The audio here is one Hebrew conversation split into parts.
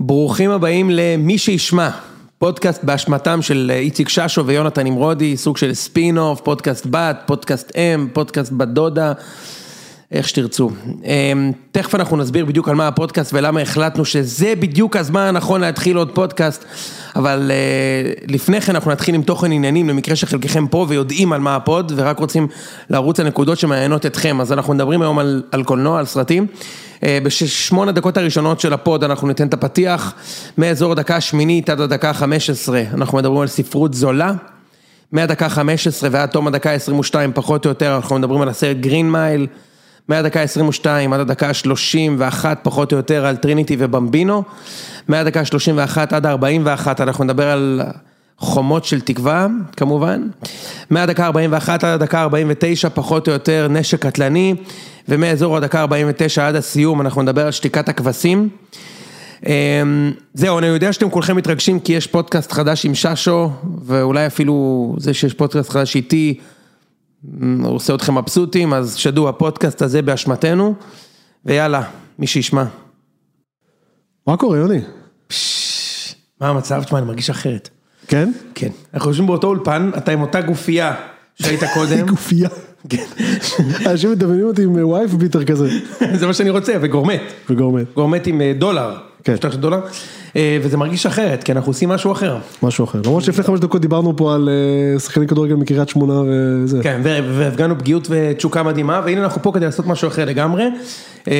ברוכים הבאים למי שישמע, פודקאסט באשמתם של איציק ששו ויונתן נמרודי, סוג של ספין אוף, פודקאסט בת, פודקאסט אם, פודקאסט בת דודה, איך שתרצו. אמ, תכף אנחנו נסביר בדיוק על מה הפודקאסט ולמה החלטנו שזה בדיוק הזמן הנכון להתחיל עוד פודקאסט, אבל אה, לפני כן אנחנו נתחיל עם תוכן עניינים למקרה שחלקכם פה ויודעים על מה הפוד ורק רוצים לרוץ לנקודות שמעניינות אתכם, אז אנחנו מדברים היום על, על קולנוע, על סרטים. אה, בשמונה דקות הראשונות של הפוד אנחנו ניתן את הפתיח, מאזור הדקה השמינית עד הדקה החמש עשרה, אנחנו מדברים על ספרות זולה. מהדקה 15 ועד תום הדקה 22 פחות או יותר, אנחנו מדברים על הסרט Green Mile, מהדקה 22 עד הדקה 31 פחות או יותר על טריניטי ובמבינו, מהדקה 31 עד 41 אנחנו נדבר על חומות של תקווה כמובן, מהדקה 41 עד הדקה 49 פחות או יותר נשק קטלני, ומאזור הדקה 49 עד הסיום אנחנו נדבר על שתיקת הכבשים. זהו, אני יודע שאתם כולכם מתרגשים כי יש פודקאסט חדש עם ששו, ואולי אפילו זה שיש פודקאסט חדש איתי, הוא עושה אתכם מבסוטים, אז שדו, הפודקאסט הזה באשמתנו, ויאללה, מי שישמע. מה קורה יוני? מה המצב? תשמע, אני מרגיש אחרת. כן? כן. אנחנו יושבים באותו אולפן, אתה עם אותה גופייה שהיית קודם. גופייה. כן. אנשים מדמיינים אותי עם וייף ביטר כזה. זה מה שאני רוצה, וגורמט. וגורמט. גורמט עם אה, דולר. כן. שטח של דולר. אה, וזה מרגיש אחרת, כי אנחנו עושים משהו אחר. משהו אחר. למרות שלפני חמש דקות דיברנו פה על אה, שחקנים כדורגל מקריית שמונה וזה. כן, ו- והפגנו פגיעות ותשוקה מדהימה, והנה אנחנו פה כדי לעשות משהו אחר לגמרי. אה,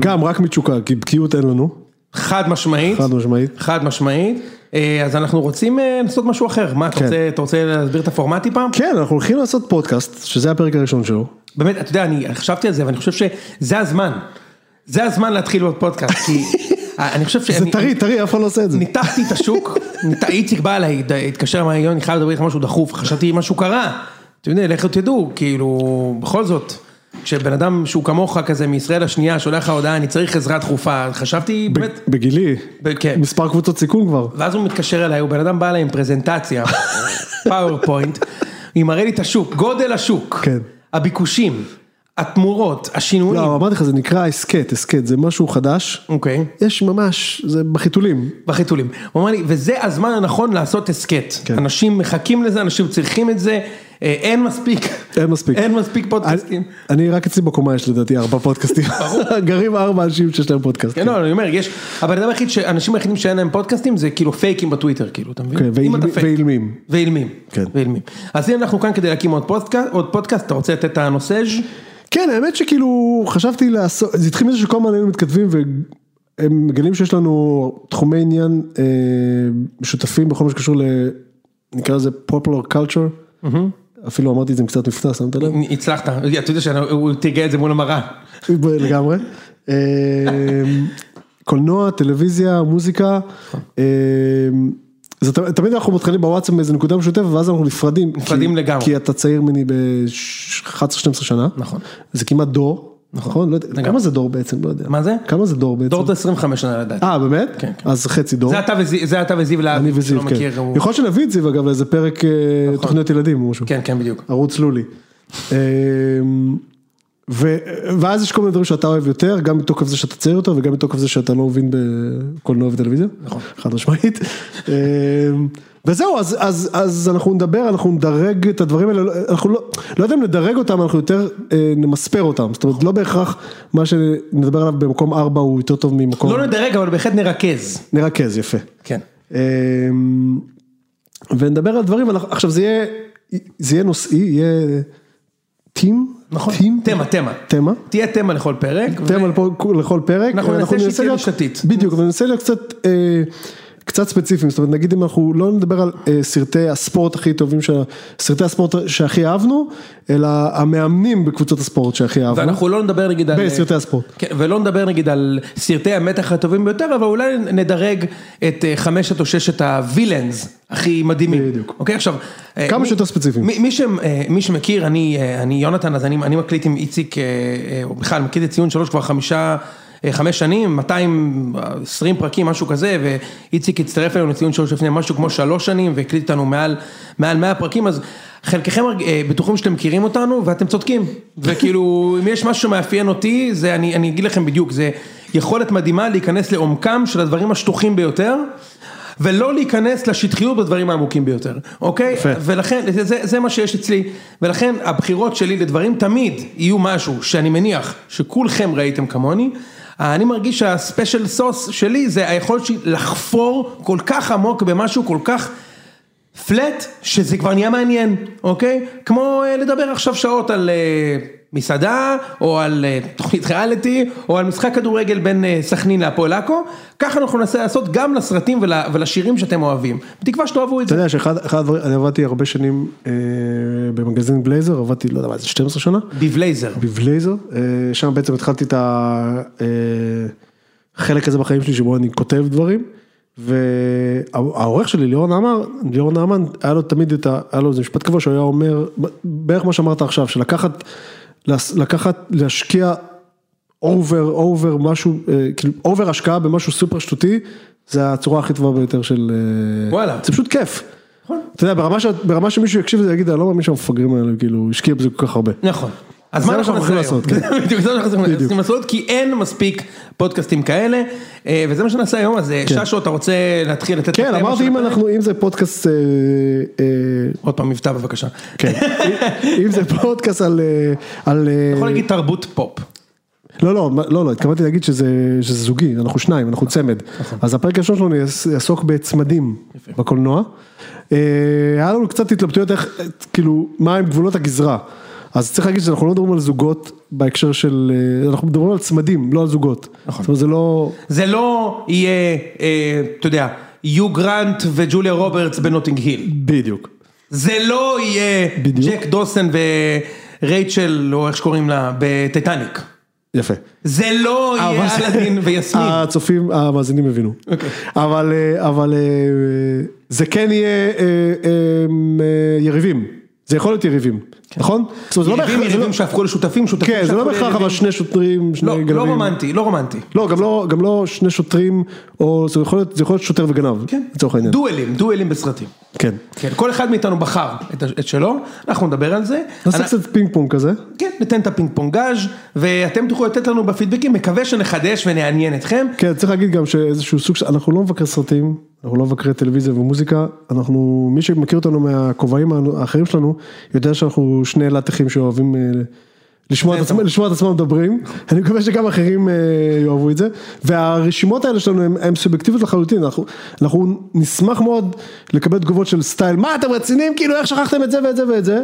גם רק מתשוקה, כי בקיאות אין לנו. חד משמעית. חד משמעית. חד משמעית. אז אנחנו רוצים לעשות משהו אחר. מה, אתה כן. רוצה- אתה רוצה להסביר את הפורמט טיפה? כן, אנחנו הולכים לעשות פודקאסט, שזה הפרק הראשון שלו. באמת, אתה יודע, אני חשבתי על זה, ואני חושב שזה הזמן. זה הזמן להתחיל בפודקאסט, כי אני חושב זה שאני... טרי, טרי, אף אחד לא עושה את זה. ניתחתי את השוק, איציק בא אליי, התקשר, יוני, אני חייב לדבר איתך משהו דחוף, חשבתי משהו קרה. אתם יודעים, לכו תדעו, כאילו, בכל זאת, כשבן אדם שהוא כמוך כזה מישראל השנייה, שולח לך הודעה, אני צריך עזרה דחופה, חשבתי, באמת, בגילי, כן. מספר קבוצות סיכון כבר. ואז הוא מתקשר אליי, הוא בן אדם בא אליי עם פרזנטציה, PowerPoint, היא מראה לי את השוק, גודל השוק, כן. הביקושים, התמורות, השינויים, לא, אמרתי לך, זה נקרא הסכת, הסכת, זה משהו חדש. אוקיי, יש ממש, זה בחיתולים. בחיתולים. הוא אמר לי, וזה הזמן הנכון לעשות הסכת. כן. אנשים מחכים לזה, אנשים צריכים את זה, אה, אין מספיק. אין מספיק. אין מספיק פודקאסטים. אני, אני רק אצלי בקומה יש לדעתי ארבע פודקאסטים. גרים ארבע אנשים שיש להם פודקאסט. כן, לא, אני אומר, יש, הבן אדם היחיד, האנשים היחידים שאין להם פודקאסטים זה כאילו פייקים בטוויטר, כאילו, אתה מבין? כן, אם ואילמים- אתה פייק. ואילמים. ואילמים. כן. ואילמים. אז הנה אנחנו כאן כדי להקים עוד פודקאסט, אתה רוצה לתת את הנושא? כן, האמת שכאילו חשבתי לעשות, זה התחיל מזה שכל הזמן היינו מתכתבים והם מגלים שיש לנו תחומי עניין אה, משותפים בכל מה שקשור ל... נקרא לזה popular culture. אפילו אמרתי את זה עם קצת מבטא, שמת לב? הצלחת, אתה יודע שהוא תרגל את זה מול המראה. לגמרי. אה, קולנוע, טלוויזיה, מוזיקה. זה תמיד אנחנו מתחילים בוואטסאפ מאיזה נקודה משותפת ואז אנחנו נפרדים. נפרדים כי- לגמרי. כי אתה צעיר ממני ב-11-12 שנה. נכון. זה כמעט דור. נכון? לא יודע, כמה זה דור בעצם? לא יודע. מה זה? כמה זה דור בעצם? דור את 25 שנה לדעתי. אה באמת? כן, כן. אז חצי דור. זה אתה וזיו, זה להב, אני וזיו, כן. יכול להיות שנביא את זיו אגב לאיזה פרק אה, תוכניות ילדים או משהו. כן, כן, בדיוק. ערוץ לולי. ו- ואז יש כל מיני דברים שאתה אוהב יותר, גם מתוקף זה שאתה צעיר יותר וגם מתוקף זה שאתה לא מבין בקולנוע וטלוויזיה. נכון. חד משמעית. אמ, וזהו, אז, אז, אז אנחנו נדבר, אנחנו נדרג את הדברים האלה, אנחנו לא, לא יודע אם נדרג אותם, אנחנו יותר אה, נמספר אותם, זאת אומרת לא בהכרח מה שנדבר עליו במקום 4 הוא יותר טוב ממקום, לא נדרג, אבל בהחלט נרכז. נרכז, יפה. כן. אמ, ונדבר על דברים, עכשיו זה יהיה, זה יהיה נושאי, יהיה טים, נכון. תמה, תמה. תמה, תהיה תמה לכל פרק. תמה לכל- לכל פרק, אנחנו ננסה שהיא תהיה שיטתית. בדיוק, וננסה להיות קצת, אה, קצת ספציפיים, זאת אומרת נגיד אם אנחנו לא נדבר על אה, סרטי הספורט הכי טובים, של- סרטי הספורט שהכי אהבנו, אלא המאמנים בקבוצות הספורט שהכי אהבנו, ואנחנו לא נדבר נגיד על... בסרטי הספורט. כן, ולא נדבר נגיד על סרטי המתח הטובים ביותר, אבל אולי נדרג את אה, חמשת או ששת הווילאנס הכי מדהימים. בדיוק. אוקיי, עכשיו... אה, כמה שיותר ספציפיים. מי, מי, ש, אה, מי שמכיר, אני, אה, אני יונתן, אז אני, אני מקליט עם איציק, או בכלל מקליט את ציון שלוש כבר חמישה... אה, חמש שנים, 220 פרקים, משהו כזה, ואיציק הצטרף אלינו לציון שלוש לפני משהו כמו שלוש שנים, והקליט איתנו מעל, מעל 100 פרקים, אז חלקכם אה, בטוחים שאתם מכירים אותנו, ואתם צודקים. וכאילו, אם יש משהו שמאפיין אותי, זה, אני, אני אגיד לכם בדיוק, זה יכולת מדהימה להיכנס לעומקם של הדברים השטוחים ביותר. ולא להיכנס לשטחיות בדברים העמוקים ביותר, אוקיי? יפה. ולכן, זה, זה, זה מה שיש אצלי, ולכן הבחירות שלי לדברים תמיד יהיו משהו שאני מניח שכולכם ראיתם כמוני, אני מרגיש שהספיישל סוס שלי זה היכולת שלי לחפור כל כך עמוק במשהו כל כך פלט, שזה כבר נהיה מעניין, אוקיי? כמו אה, לדבר עכשיו שעות על אה, מסעדה, או על אה, תוכנית ריאליטי, או על משחק כדורגל בין אה, סכנין להפועל עכו, ככה אנחנו ננסה לעשות גם לסרטים ול, ולשירים שאתם אוהבים. בתקווה שתאהבו את אתה זה. יודע שאחד אחד הדברים, אני עבדתי הרבה שנים אה, במגזין בלייזר, עבדתי, לא יודע מה, איזה 12 שנה, בבלייזר. בבלייזר, שם בעצם התחלתי את החלק הזה בחיים שלי שבו אני כותב דברים, והעורך שלי ליאור נעמן, ליאור נעמן, היה לו תמיד את ה... היה לו איזה משפט קבוע שהוא היה אומר, בערך מה שאמרת עכשיו, שלקחת, לקחת, להשקיע over, over משהו, אה, כאילו over השקעה במשהו סופר שטותי, זה הצורה הכי טובה ביותר של... אה, וואלה. זה פשוט כיף. נכון. אתה יודע, ברמה, ש... ברמה שמישהו יקשיב לזה ויגיד, אני לא מאמין שהמפגרים האלה, כאילו, השקיע בזה כל כך הרבה. נכון. אז מה אנחנו היום? בדיוק, זה מה שאנחנו. צריכים לעשות, כי אין מספיק פודקאסטים כאלה, אה, וזה מה שנעשה היום, אז אה, ששו, אתה רוצה להתחיל לתת... כן, אמרתי אם הפרק? אנחנו, אם זה פודקאסט, אה, עוד פעם מבטא בבקשה. כן, אם זה פודקאסט על, אתה יכול להגיד תרבות פופ. לא, לא, לא, לא, התכוונתי להגיד שזה, שזה זוגי, אנחנו שניים, אנחנו צמד. אז הפרק הראשון שלנו יעס- יעסוק בצמדים בקולנוע. היה לנו קצת התלבטויות איך, כאילו, מה הם גבולות הגזרה. אז צריך להגיד שאנחנו לא מדברים על זוגות בהקשר של, אה, אנחנו מדברים על צמדים, לא על זוגות. נכון. זאת אומרת, זה לא, זה לא יהיה, אה, אתה יודע, יו גרנט וג'וליה רוברטס בנוטינג היל. בדיוק. זה לא יהיה בדיוק. ג'ק דוסן ורייצ'ל, או איך שקוראים לה, בטיטניק. יפה. זה לא יהיה אלאדין ויסמין. הצופים, המאזינים הבינו. אוקיי. אבל, אה, אבל זה כן יהיה יריבים. זה יכול להיות יריבים, נכון? אומרת, זה לא יריבים, זה לא- יריבים שהפכו לשותפים, שותפים כן, זה לא שהפכו בהכרח אבל. שני שוטרים, שני לא, גנבים. לא רומנטי, לא רומנטי. לא, גם לא, שני שוטרים, או זה יכול להיות, שוטר וגנב, כן. לצורך העניין. דואלים, דואלים בסרטים. כן. כן, כל אחד מאיתנו בחר את שלו, אנחנו נדבר על זה. נעשה קצת פינג פונג כזה. כן, ניתן את הפינג פונגאז' ואתם תוכלו לתת לנו בפידבקים, מקווה שנחדש ונעניין אתכם. כן, צריך להגיד גם שאיזשהו סוג, אנחנו לא מבקרי סרטים, אנחנו לא מבקרי טלוויזיה ומוזיקה, אנחנו, מי שמכיר אותנו מהכובעים האחרים שלנו, יודע שאנחנו שני לטחים שאוהבים אה, לשמוע את, עצמם, לשמוע את עצמם מדברים, אני מקווה שגם אחרים אה, יאהבו את זה, והרשימות האלה שלנו הן סובייקטיביות לחלוטין, אנחנו, אנחנו נשמח מאוד לקבל תגובות של סטייל, מה אתם רציניים, כאילו איך שכחתם את זה ואת זה ואת זה,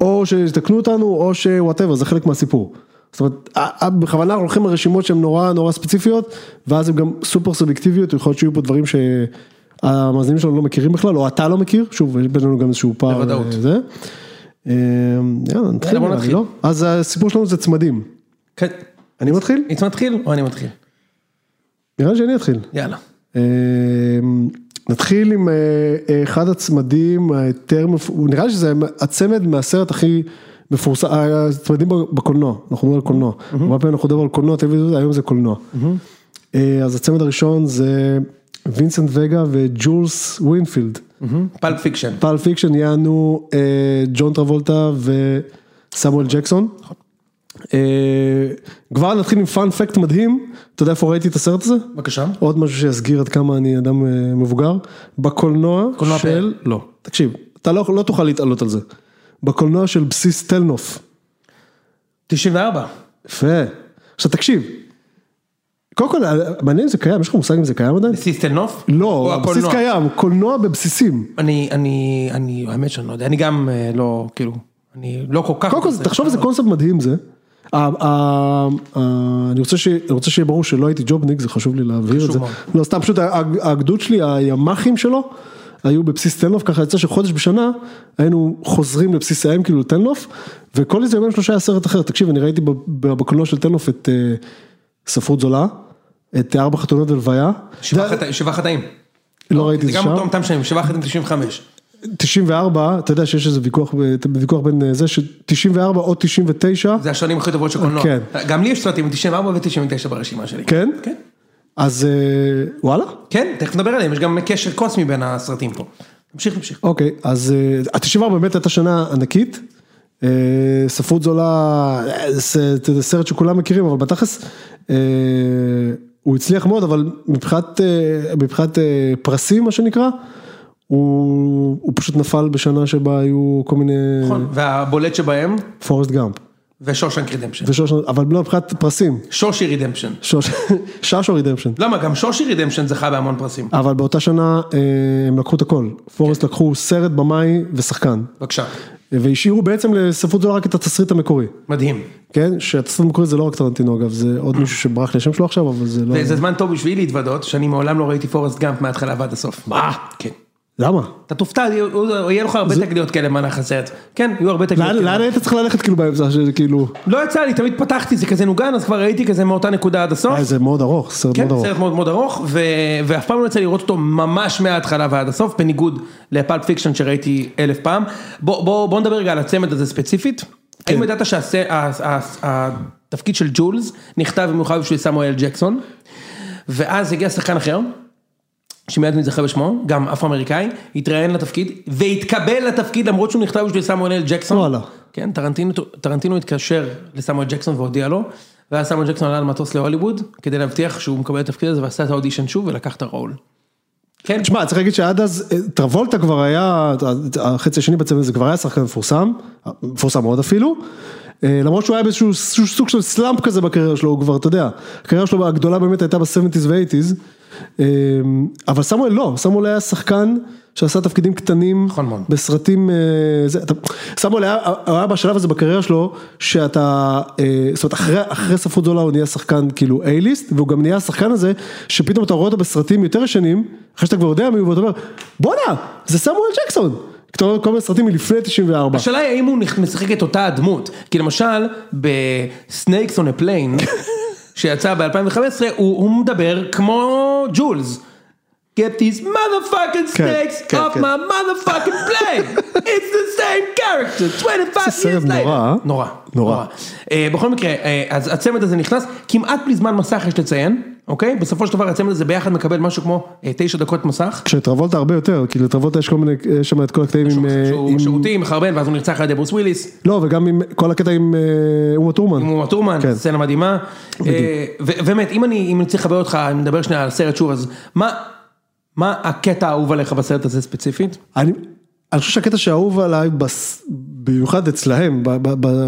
או שיתקנו אותנו, או שוואטאבר, זה חלק מהסיפור. זאת אומרת, בכוונה אנחנו הולכים על רשימות שהן נורא נורא ספציפיות, ואז הן גם סופר סובייקטיביות, יכול להיות שיהיו פה דברים שהמאזינים שלנו לא מכירים בכלל, או אתה לא מכיר, שוב, יש בינינו גם איזשהו פער. בוודאות. אה, זה. אה, יאללה, נתחיל, בוא נתחיל. לא? אז הסיפור שלנו זה צמדים. כן. אני מתחיל? איץ מתחיל או אני מתחיל? נראה לי שאני אתחיל. יאללה. אה, נתחיל עם אה, אה, אחד הצמדים היותר, מפ- נראה לי שזה הצמד מהסרט הכי מפורסם, אה, הצמדים בקולנוע, אנחנו מדברים על קולנוע, הרבה פעמים אנחנו מדברים על קולנוע, טלוויזיה, היום זה קולנוע. אה, אז הצמד הראשון זה וינסנט וגה וג'ולס ווינפילד, Pulp Fiction. Pulp Fiction יענו אה, ג'ון טרבולטה וסמואל ג'קסון. אה, כבר נתחיל עם פאנ פקט מדהים, אתה יודע איפה ראיתי את הסרט הזה? בבקשה. עוד משהו שיסגיר עד כמה אני אדם מבוגר, בקולנוע קולנוע של, לא, תקשיב, אתה לא, לא תוכל להתעלות על זה, בקולנוע של בסיס תלנוף, 94. יפה, עכשיו תקשיב, קודם כל, מעניין אם זה קיים, יש לך מושג אם זה קיים עדיין? סיסטל נוף? לא, הבסיס? קיים, קולנוע בבסיסים, אני, אני, אני, האמת שאני לא יודע, אני גם אה, לא, כאילו, אני לא כל כך... קודם כל, תחשוב איזה קונספט מדהים זה. אני רוצה שיהיה ברור שלא הייתי ג'ובניק, זה חשוב לי להבהיר את זה. לא, סתם פשוט הגדוד שלי, הימ"חים שלו, היו בבסיס תנלוף, ככה יצא שחודש בשנה היינו חוזרים לבסיס האם, כאילו לתנלוף, וכל איזה יומיים שלושה היה סרט אחר. תקשיב, אני ראיתי בקולנוע של תנלוף את אה, ספרות זולה, את ארבע חתונות ולוויה. שבעה חטאים, חטאים. לא ראיתי את זה זה גם שם. אותו אותם שנים, שבעה חטאים 95. 94, אתה יודע שיש איזה ויכוח, ויכוח בין אה, זה, ש-94 או 99. זה השנים הכי טובות של קולנוע. כן. גם לי יש סרטים מ-94 ו-99 ברשימה שלי. כן? כן. אז אה, וואלה? כן, תכף נדבר עליהם, יש גם קשר קוסמי בין הסרטים פה. תמשיך, תמשיך. אוקיי, אז ה-94 באמת הייתה שנה ענקית. אה, ספרות זולה, אה, זה סרט שכולם מכירים, אבל בתכלס, אה, הוא הצליח מאוד, אבל מבחינת, אה, אה, פרסים, מה שנקרא, הוא, הוא פשוט נפל בשנה שבה היו כל מיני... נכון, והבולט שבהם, פורסט גאמפ. ו Shawshank Redemption. אבל לא מבחינת פרסים. שושי Redemption. שוש, ששו Redemption. למה? גם שושי Redemption זכה בהמון פרסים. אבל באותה שנה אה, הם לקחו את הכל. פורסט לקחו סרט, במאי ושחקן. בבקשה. והשאירו בעצם לספרות זולה רק את התסריט המקורי. מדהים. כן? שהתסריט המקורי זה לא רק טרנטינו אגב, זה עוד מישהו שברח לי השם שלו עכשיו, אבל זה לא... וזה זמן טוב בשבילי להתוודות, שאני מעולם לא ראיתי פורסט גאמפ מההתחלה ועד הסוף. מה? כן. למה? אתה תופתע, יהיה לך הרבה תגליות כאלה במהלך הסרט. כן, יהיו הרבה תגליות לאן כאלה. לאן היית צריך ללכת כאילו באמצע, שכאילו... לא יצא לי, תמיד פתחתי, זה כזה נוגן, אז כבר ראיתי כזה מאותה נקודה עד הסוף. אה, זה מאוד ארוך, סרט כן, מאוד ארוך. סרט מאוד מאוד ארוך. ואף פעם לא יצא לראות אותו ממש מההתחלה ועד הסוף, בניגוד ל Pulp Fiction שראיתי אלף פעם. בוא, בוא, בוא נדבר רגע על הצמד הזה ספציפית. כן. האם ידעת שהתפקיד של ג'ולס נכתב במיוחד בשביל סמואל ג'קסון, ואז הגיע שחקן אחר, שמיד נזכר בשמו, גם אפרו-אמריקאי, התראיין לתפקיד, והתקבל לתפקיד למרות שהוא נכתב בשביל סמואל אל ג'קסון. וואלה. כן, טרנטינו, טרנטינו התקשר לסמואל ג'קסון והודיע לו, ואז סמואל ג'קסון עלה על מטוס להוליווד, כדי להבטיח שהוא מקבל את התפקיד הזה, ועשה את האודישן שוב ולקח את הרול. כן, תשמע, צריך להגיד שעד אז, אה, טרבולטה כבר היה, החצי השני בצוות הזה כבר היה שחקן מפורסם, מפורסם מאוד אפילו, אה, למרות שהוא היה באיזשהו סוג של סלאמפ כזה בקריירה שלו, הוא כבר, אתה יודע, הקריירה שלו הגדולה באמת הייתה ב-70's ו-80's, אה, אבל סמואל לא, סמואל היה שחקן שעשה תפקידים קטנים, נכון. בסרטים, אה, סמואל היה, בשלב הזה בקריירה שלו, שאתה, אה, זאת אומרת אחרי, אחרי ספרות זולה הוא נהיה שחקן כאילו A-ליסט, והוא גם נהיה השחקן הזה, שפתאום אתה רואה אותו בסרטים יותר ישנים, אחרי שאתה כבר יודע מי הוא, ואתה אומר, בואנה, זה סמואל ג'קסון, כל מיני סרטים מלפני 94. השאלה היא האם הוא משחק את אותה הדמות, כי למשל ב Snakes on a Plane, שיצא ב-2015, הוא, הוא מדבר כמו ג'ולס. Get these motherfucking כן, snakes כן, off כן. my motherfucking plane, it's the same character, 25 זה סרט years later. נורא? נורא, נורא. אה, בכל מקרה, אה, אז הצמד הזה נכנס כמעט בלי זמן מסך יש לציין, אוקיי? בסופו של דבר הצמד הזה ביחד מקבל משהו כמו אה, תשע דקות מסך. כשטרבולטה הרבה יותר, כאילו לטרבולטה יש כל מיני, יש שם את כל הקטעים עם, אה, שהוא שירותים, מחרבן, ואז הוא נרצח על ידי ברוס וויליס. לא וגם עם כל הקטע עם אה, אומה טורמן, עם אומה טורמן, כן. סצנה מדהימה. ובאמת, אם אני צריך לחבר אותך, אני מדבר שנייה על הסרט שוב, אז מה מה הקטע האהוב עליך בסרט הזה ספציפית? אני, חושב שהקטע שאהוב עליי, במיוחד אצלהם,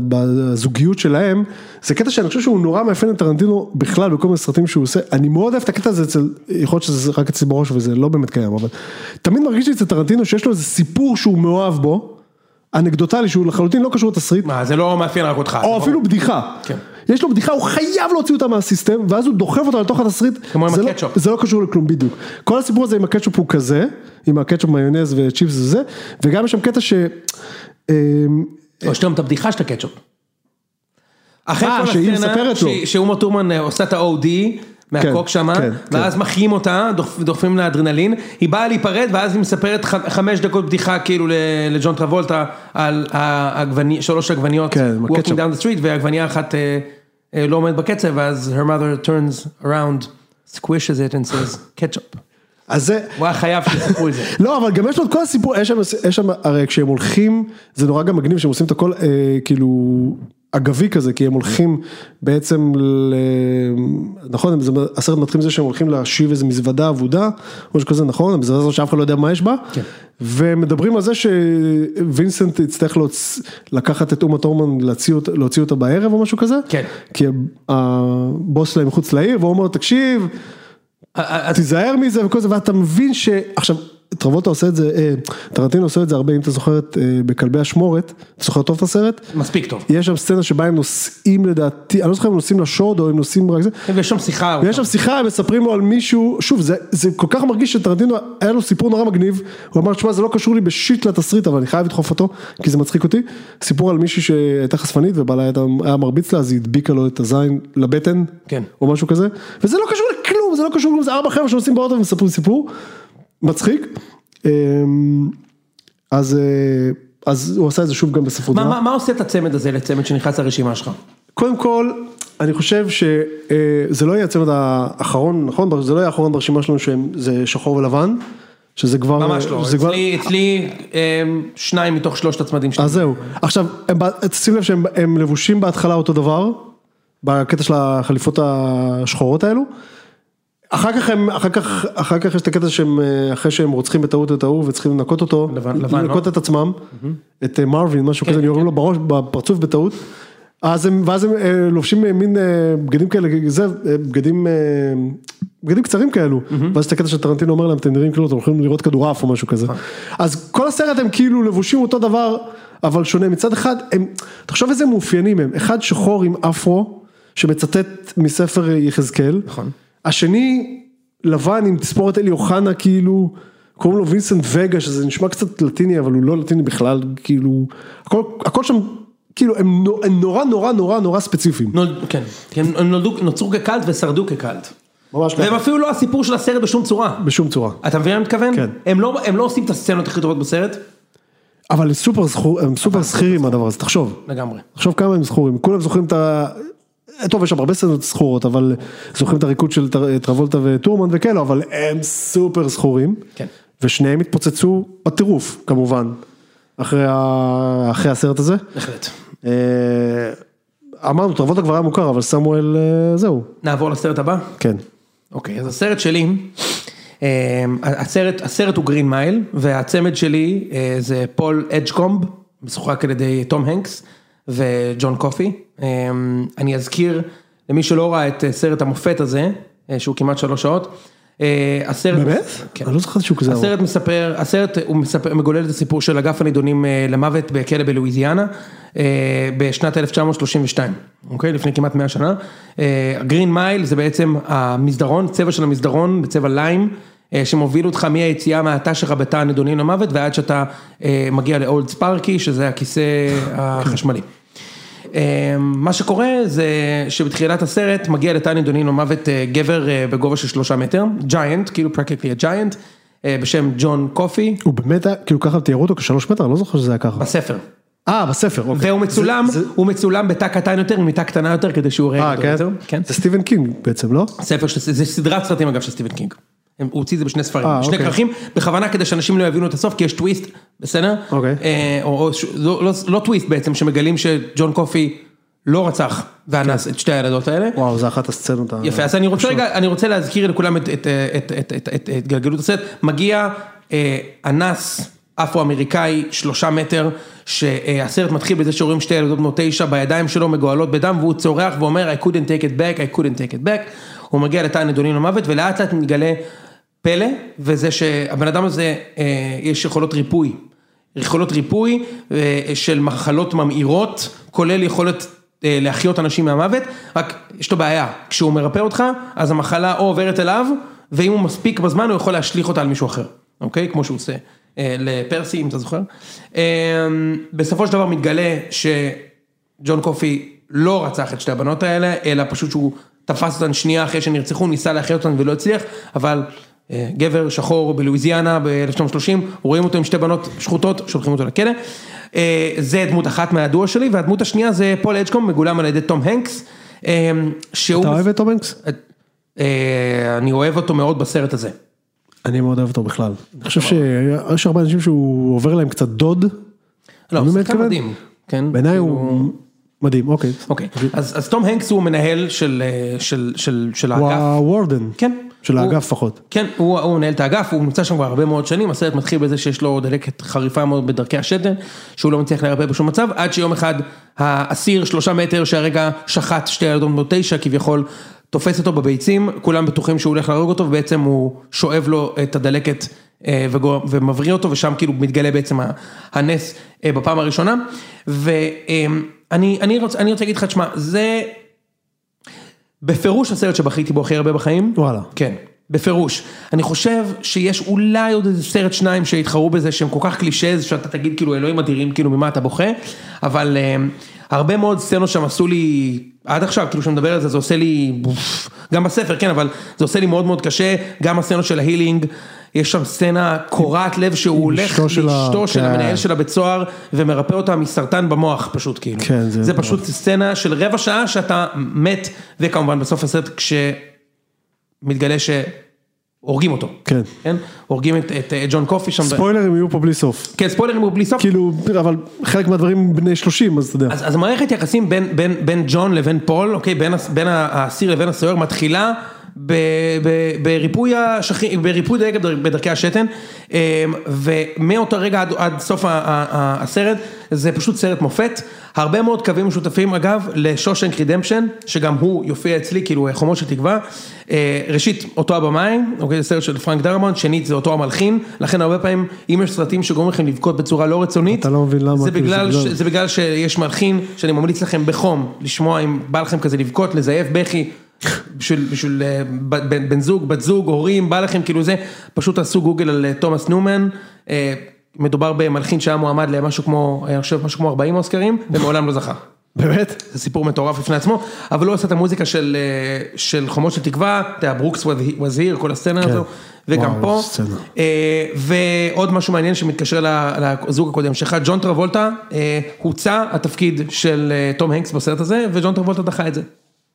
בזוגיות שלהם, זה קטע שאני חושב שהוא נורא מאפיין את טרנטינו בכלל בכל מיני סרטים שהוא עושה, אני מאוד אוהב את הקטע הזה אצל, יכול להיות שזה רק אצלי בראש וזה לא באמת קיים, אבל תמיד מרגיש לי אצל טרנטינו שיש לו איזה סיפור שהוא מאוהב בו, אנקדוטלי שהוא לחלוטין לא קשור לתסריט, מה, זה לא מאפיין רק אותך. או. אפילו בדיחה. כן. יש לו בדיחה, הוא חייב להוציא אותה מהסיסטם, ואז הוא דוחף אותה לתוך התסריט. כמו עם לא- הקטשופ. זה לא קשור לכלום, בדיוק. כל הסיפור הזה עם הקטשופ הוא כזה, עם הקטשופ מיונז וצ'יפס וזה, וגם יש שם קטע ש... אמ, או יש גם את הבדיחה של הקטשופ. אחרי אה, כל הסצנה, מספרת לו. ש- שאומה טורמן אה, עושה את ה-OD מהקוק כן, שמה, כן, ואז מחיים אותה, דוחפ- דוחפים לה אדרנלין, היא באה להיפרד ואז היא מספרת חמש דקות בדיחה כאילו לג'ון טרבולטה על העגבני- שלוש עגבניות, כן, walking down the street ועגבניה אחת אה, אה, לא עומדת בקצב, ואז her mother turns around, squishes it and says ketchup. אז זה... הוא היה חייב שיספרו את זה. לא, אבל גם יש לו את כל הסיפור, יש שם, הרי כשהם הולכים, זה נורא גם מגניב שהם עושים את הכל, אה, כאילו, אגבי כזה, כי הם הולכים בעצם, ל... נכון, הסרט מתחיל מזה שהם הולכים להשיב איזה מזוודה אבודה, משהו כזה, נכון, המזוודה הזאת שאף אחד לא יודע מה יש בה, כן. ומדברים על זה שווינסנט יצטרך להוצ... לקחת את אומה טורמן, להוציא, אותה- להוציא אותה בערב או משהו כזה, כן. כי הבוס שלהם מחוץ לעיר, והוא אומר, תקשיב, תיזהר מזה וכל זה, ואתה מבין ש... עכשיו, טרבוטה עושה את זה, אה, טרנטינו עושה את זה הרבה, אם אתה זוכר אה, בכלבי אשמורת, אתה זוכר טוב את הסרט? מספיק טוב. יש שם סצנה שבה הם נוסעים לדעתי, אני לא זוכר אם הם נוסעים לשוד או הם נוסעים רק זה, ויש שם שיחה. ויש שם שיחה, הם מספרים לו על מישהו, שוב, זה, זה כל כך מרגיש שטרנטינו, היה לו סיפור נורא מגניב, הוא אמר, תשמע, זה לא קשור לי בשיט לתסריט, אבל אני חייב לדחוף אותו, כי זה מצחיק אותי, סיפור על מישהי שהייתה חשפנית, ובעלה היה מרביץ לה, אז היא הדביקה לו את הזין לבטן, כן. או משהו כזה, וזה לא קשור זה לא קשור זה ארבע חבר'ה שנוסעים באוטו ומספרים סיפור, מצחיק, אמ, אז, אה, אז הוא עשה את זה שוב גם בספרות מה, זרה. מה, מה עושה את הצמד הזה לצמד שנכנס לרשימה שלך? קודם כל, אני חושב שזה לא יהיה הצמד האחרון, נכון? זה לא יהיה האחרון ברשימה שלנו שזה שחור ולבן, שזה כבר... ממש לא, שזה כבר- אצלי, אצלי אמ, שניים מתוך שלושת הצמדים שלי. אז זהו. עכשיו, הם שים לב שהם הם לבושים בהתחלה אותו דבר, בקטע של החליפות השחורות האלו. אחר כך הם, אחר כך, אחר כך יש את הקטע שהם, אה, אחרי שהם רוצחים בטעות את ההוא וצריכים לנקות אותו, לבן- לנקות לא? את עצמם, את אה, מרווין, משהו כזה, כן, יורים כן. לו בראש, בפרצוף בטעות. אז הם, ואז הם אה, לובשים מין בגדים כאלה, זה, בגדים, בגדים קצרים כאלו, ואז את הקטע שטרנטינו אומר להם, אתם נראים כאילו אתם הולכים לראות כדורעף או משהו כזה. נכון. אז כל הסרט הם כאילו לבושים אותו דבר, אבל שונה. מצד אחד, הם, תחשוב איזה מאופיינים הם, אחד שחור עם אפרו, שמצטט מספר יחזקאל. נכון. השני, לבן עם תספורת אלי אוחנה, כאילו, קוראים לו וינסנט וגה, שזה נשמע קצת לטיני, אבל הוא לא לטיני בכלל, כאילו, הכל, הכל שם, כאילו, הם, נו- הם נורא נורא נורא נורא ספציפיים. נולד, כן, הם נולדו, נוצרו כקלט ושרדו כקלט. ממש והם ככה. אפילו לא הסיפור של הסרט בשום צורה. בשום צורה. אתה מבין מה אני מתכוון? כן. הם לא, הם לא עושים את הסצנות הכי טובות בסרט, אבל הם סופר זכור, הם סופר שכירים הדבר הזה, תחשוב. לגמרי. תחשוב כמה הם זכורים, כולם זוכרים את ה... טוב, יש שם הרבה סצנות זכורות, אבל זוכרים את הריקוד של טר- טרבולטה וטורמן וכאלו, אבל הם סופר זכורים. כן. ושניהם התפוצצו בטירוף, כמובן, אחרי, ה... אחרי הסרט הזה. בהחלט. אה, אמרנו, טרבולטה כבר היה מוכר, אבל סמואל, אה, זהו, נעבור לסרט הבא? כן. אוקיי, אז הסרט שלי, אה, הסרט, הסרט הוא Green Mile, והצמד שלי זה פול אדג'קומב, משוחק על ידי תום הנקס וג'ון קופי. אה, אני אזכיר למי שלא ראה את אה, סרט המופת הזה, אה, שהוא כמעט שלוש שעות. אה, הסרט... באמת? כן. אני לא זוכר שהוא כזה. הסרט מספר, הסרט הוא מספר, מגולל את הסיפור של אגף הנידונים למוות בכלא בלואיזיאנה בשנת 1932, אוקיי? לפני כמעט 100 שנה. הגרין מייל זה בעצם המסדרון, צבע של המסדרון בצבע ליים. שמוביל אותך מהיציאה מהתא שלך בתא הנידונים למוות ועד שאתה מגיע לאולד ספארקי שזה הכיסא החשמלי. אה, מה שקורה זה שבתחילת הסרט מגיע לתא נידונים למוות אה, גבר אה, בגובה של שלושה מטר, giant, כאילו practically giant, בשם ג'ון קופי, הוא באמת כאילו ככה תיארו אותו כשלוש מטר, אני לא זוכר שזה היה ככה. בספר. אה, בספר, אוקיי. והוא מצולם, זה- זה- הוא מצולם בתא קטן יותר, עם מיטה קטנה יותר, כדי שהוא יראה אה, גדול כן? יותר. כן. זה סטיבן קינג בעצם, לא? ספר, של- זה סדרת סרטים אגב של סטיבן קינג. הוא הוציא את זה בשני ספרים, אה, שני אוקיי. כרכים, בכוונה כדי שאנשים לא יבינו את הסוף, כי יש טוויסט, בסדר? אוקיי. אה, או, לא, לא, לא טוויסט בעצם, שמגלים שג'ון קופי לא רצח ואנס את שתי הילדות האלה. וואו, זה אחת הסצנות. יפה, אז אני רוצה רגע, אני רוצה להזכיר לכולם את, את, את, את, את, את, את גלגלות הסרט, מגיע אה, אנס אפרו-אמריקאי שלושה מטר, שהסרט מתחיל בזה שרואים שתי ילדות בנות תשע בידיים שלו מגואלות בדם, והוא צורח ואומר I couldn't take it back, I couldn't take it back, הוא מגיע לתא הנידונים למוות, ולאט לאט מתגלה פלא, וזה שהבן אדם הזה, אה, יש יכולות ריפוי. יכולות ריפוי אה, של מחלות ממאירות, כולל יכולת אה, להחיות אנשים מהמוות, רק יש לו בעיה, כשהוא מרפא אותך, אז המחלה או עוברת אליו, ואם הוא מספיק בזמן הוא יכול להשליך אותה על מישהו אחר, אוקיי? כמו שהוא עושה לפרסי, אם אתה זוכר. בסופו של דבר מתגלה שג'ון קופי לא רצח את שתי הבנות האלה, אלא פשוט שהוא תפס אותן שנייה אחרי שנרצחו, ניסה להחיות אותן ולא הצליח, אבל גבר שחור בלואיזיאנה ב-1930, רואים אותו עם שתי בנות שחוטות, שולחים אותו לכלא. אה, זה דמות אחת מהדואו שלי, והדמות השנייה זה פול אדג'קומב, מגולם על ידי תום הנקס, אה, שהוא... אתה אוהב את תום הנקס? אה, אני אוהב אותו מאוד בסרט הזה. אני מאוד אוהב אותו בכלל. אני חושב שיש הרבה אנשים שהוא עובר להם קצת דוד. לא, הוא שחקן. מדהים. כן? בעיניי כאילו- הוא מדהים, אוקיי. אוקיי, אז תום הנקס הוא מנהל של אה, של הוא האגף. ה warden. כן. של האגף לפחות. כן, הוא הוא מנהל את האגף, הוא נמצא שם כבר הרבה מאוד שנים, הסרט מתחיל בזה שיש לו דלקת חריפה מאוד בדרכי השתן, שהוא לא מצליח להירפא בשום מצב, עד שיום אחד האסיר שלושה מטר שהרגע שחט שתי ילדות בנות תשע, כביכול תופס אותו בביצים, כולם בטוחים שהוא הולך להרוג אותו, ובעצם הוא שואב לו את הדלקת אה, וגור- ומבריא אותו, ושם כאילו מתגלה בעצם הנס אה, בפעם הראשונה, ואני אני רוצה להגיד לך, תשמע, זה בפירוש הסרט שבכיתי בו הכי הרבה בחיים. וואלה. כן, בפירוש. אני חושב שיש אולי עוד איזה סרט שניים שיתחרו בזה שהם כל כך קלישז שאתה תגיד כאילו אלוהים אדירים כאילו ממה אתה בוכה, אבל uh, הרבה מאוד סצנות שם עשו לי, עד עכשיו כאילו כשאני מדבר על זה זה עושה לי, גם בספר כן אבל זה עושה לי מאוד מאוד קשה, גם הסצנות של ההילינג, יש שם סצנה קורעת לב שהוא הולך לאשתו של כן. המנהל של הבית סוהר ומרפא אותה מסרטן במוח פשוט כאילו, כן, זה- זה פשוט סצנה של רבע שעה שאתה מת וכמובן בסוף הסרט כש... מתגלה ש... הורגים אותו. כן. כן? הורגים את, את אה, ג'ון קופי שם. ב- ספוילרים יהיו פה בלי סוף. כן, ספוילרים הוא בלי סוף. כאילו, אבל חלק מהדברים בני 30, אז אתה יודע. אז, אז המערכת יחסים בין, בין, בין ג'ון לבין פול, אוקיי, בין, בין האסיר לבין הסוהר מתחילה ב, ב, בריפוי, דייג בדרכי השתן, אמ, ומאותו רגע עד, עד סוף הסרט, זה פשוט סרט מופת, הרבה מאוד קווים משותפים אגב ל Shawshank Redemption, שגם הוא יופיע אצלי, כאילו חומות של תקווה, אה, ראשית אותו הבמאי, אוקיי, זה סרט של פרנק דרבונט, שנית זה אותו המלחין, לכן הרבה פעמים אם יש סרטים שגורמים לכם לבכות בצורה לא רצונית, אתה לא מבין למה, זה בגלל, ש... זה בגלל שיש מלחין שאני ממליץ לכם בחום לשמוע אם בא לכם כזה לבכות, לזייף בכי בשביל, בשביל אה, בן, בן זוג, בת זוג, הורים, בא לכם כאילו זה, פשוט תעשו גוגל על אה, תומאס ניומן, מדובר במלחין שהיה מועמד למשהו כמו, אה, אני חושב משהו כמו 40 אוסקרים ומעולם לא זכה. באמת? זה סיפור מטורף בפני עצמו, אבל הוא עושה את המוזיקה של, אה, של חומות של תקווה, אתה יודע, ברוקס here, כל הסצנה הזו, וגם וואו, פה. אה, ועוד משהו מעניין שמתקשר לזוג הקודם שלך, ג'ון טרבולטה, הוצע התפקיד של תום הנקס בסרט הזה, וג'ון טרבולטה דחה את זה.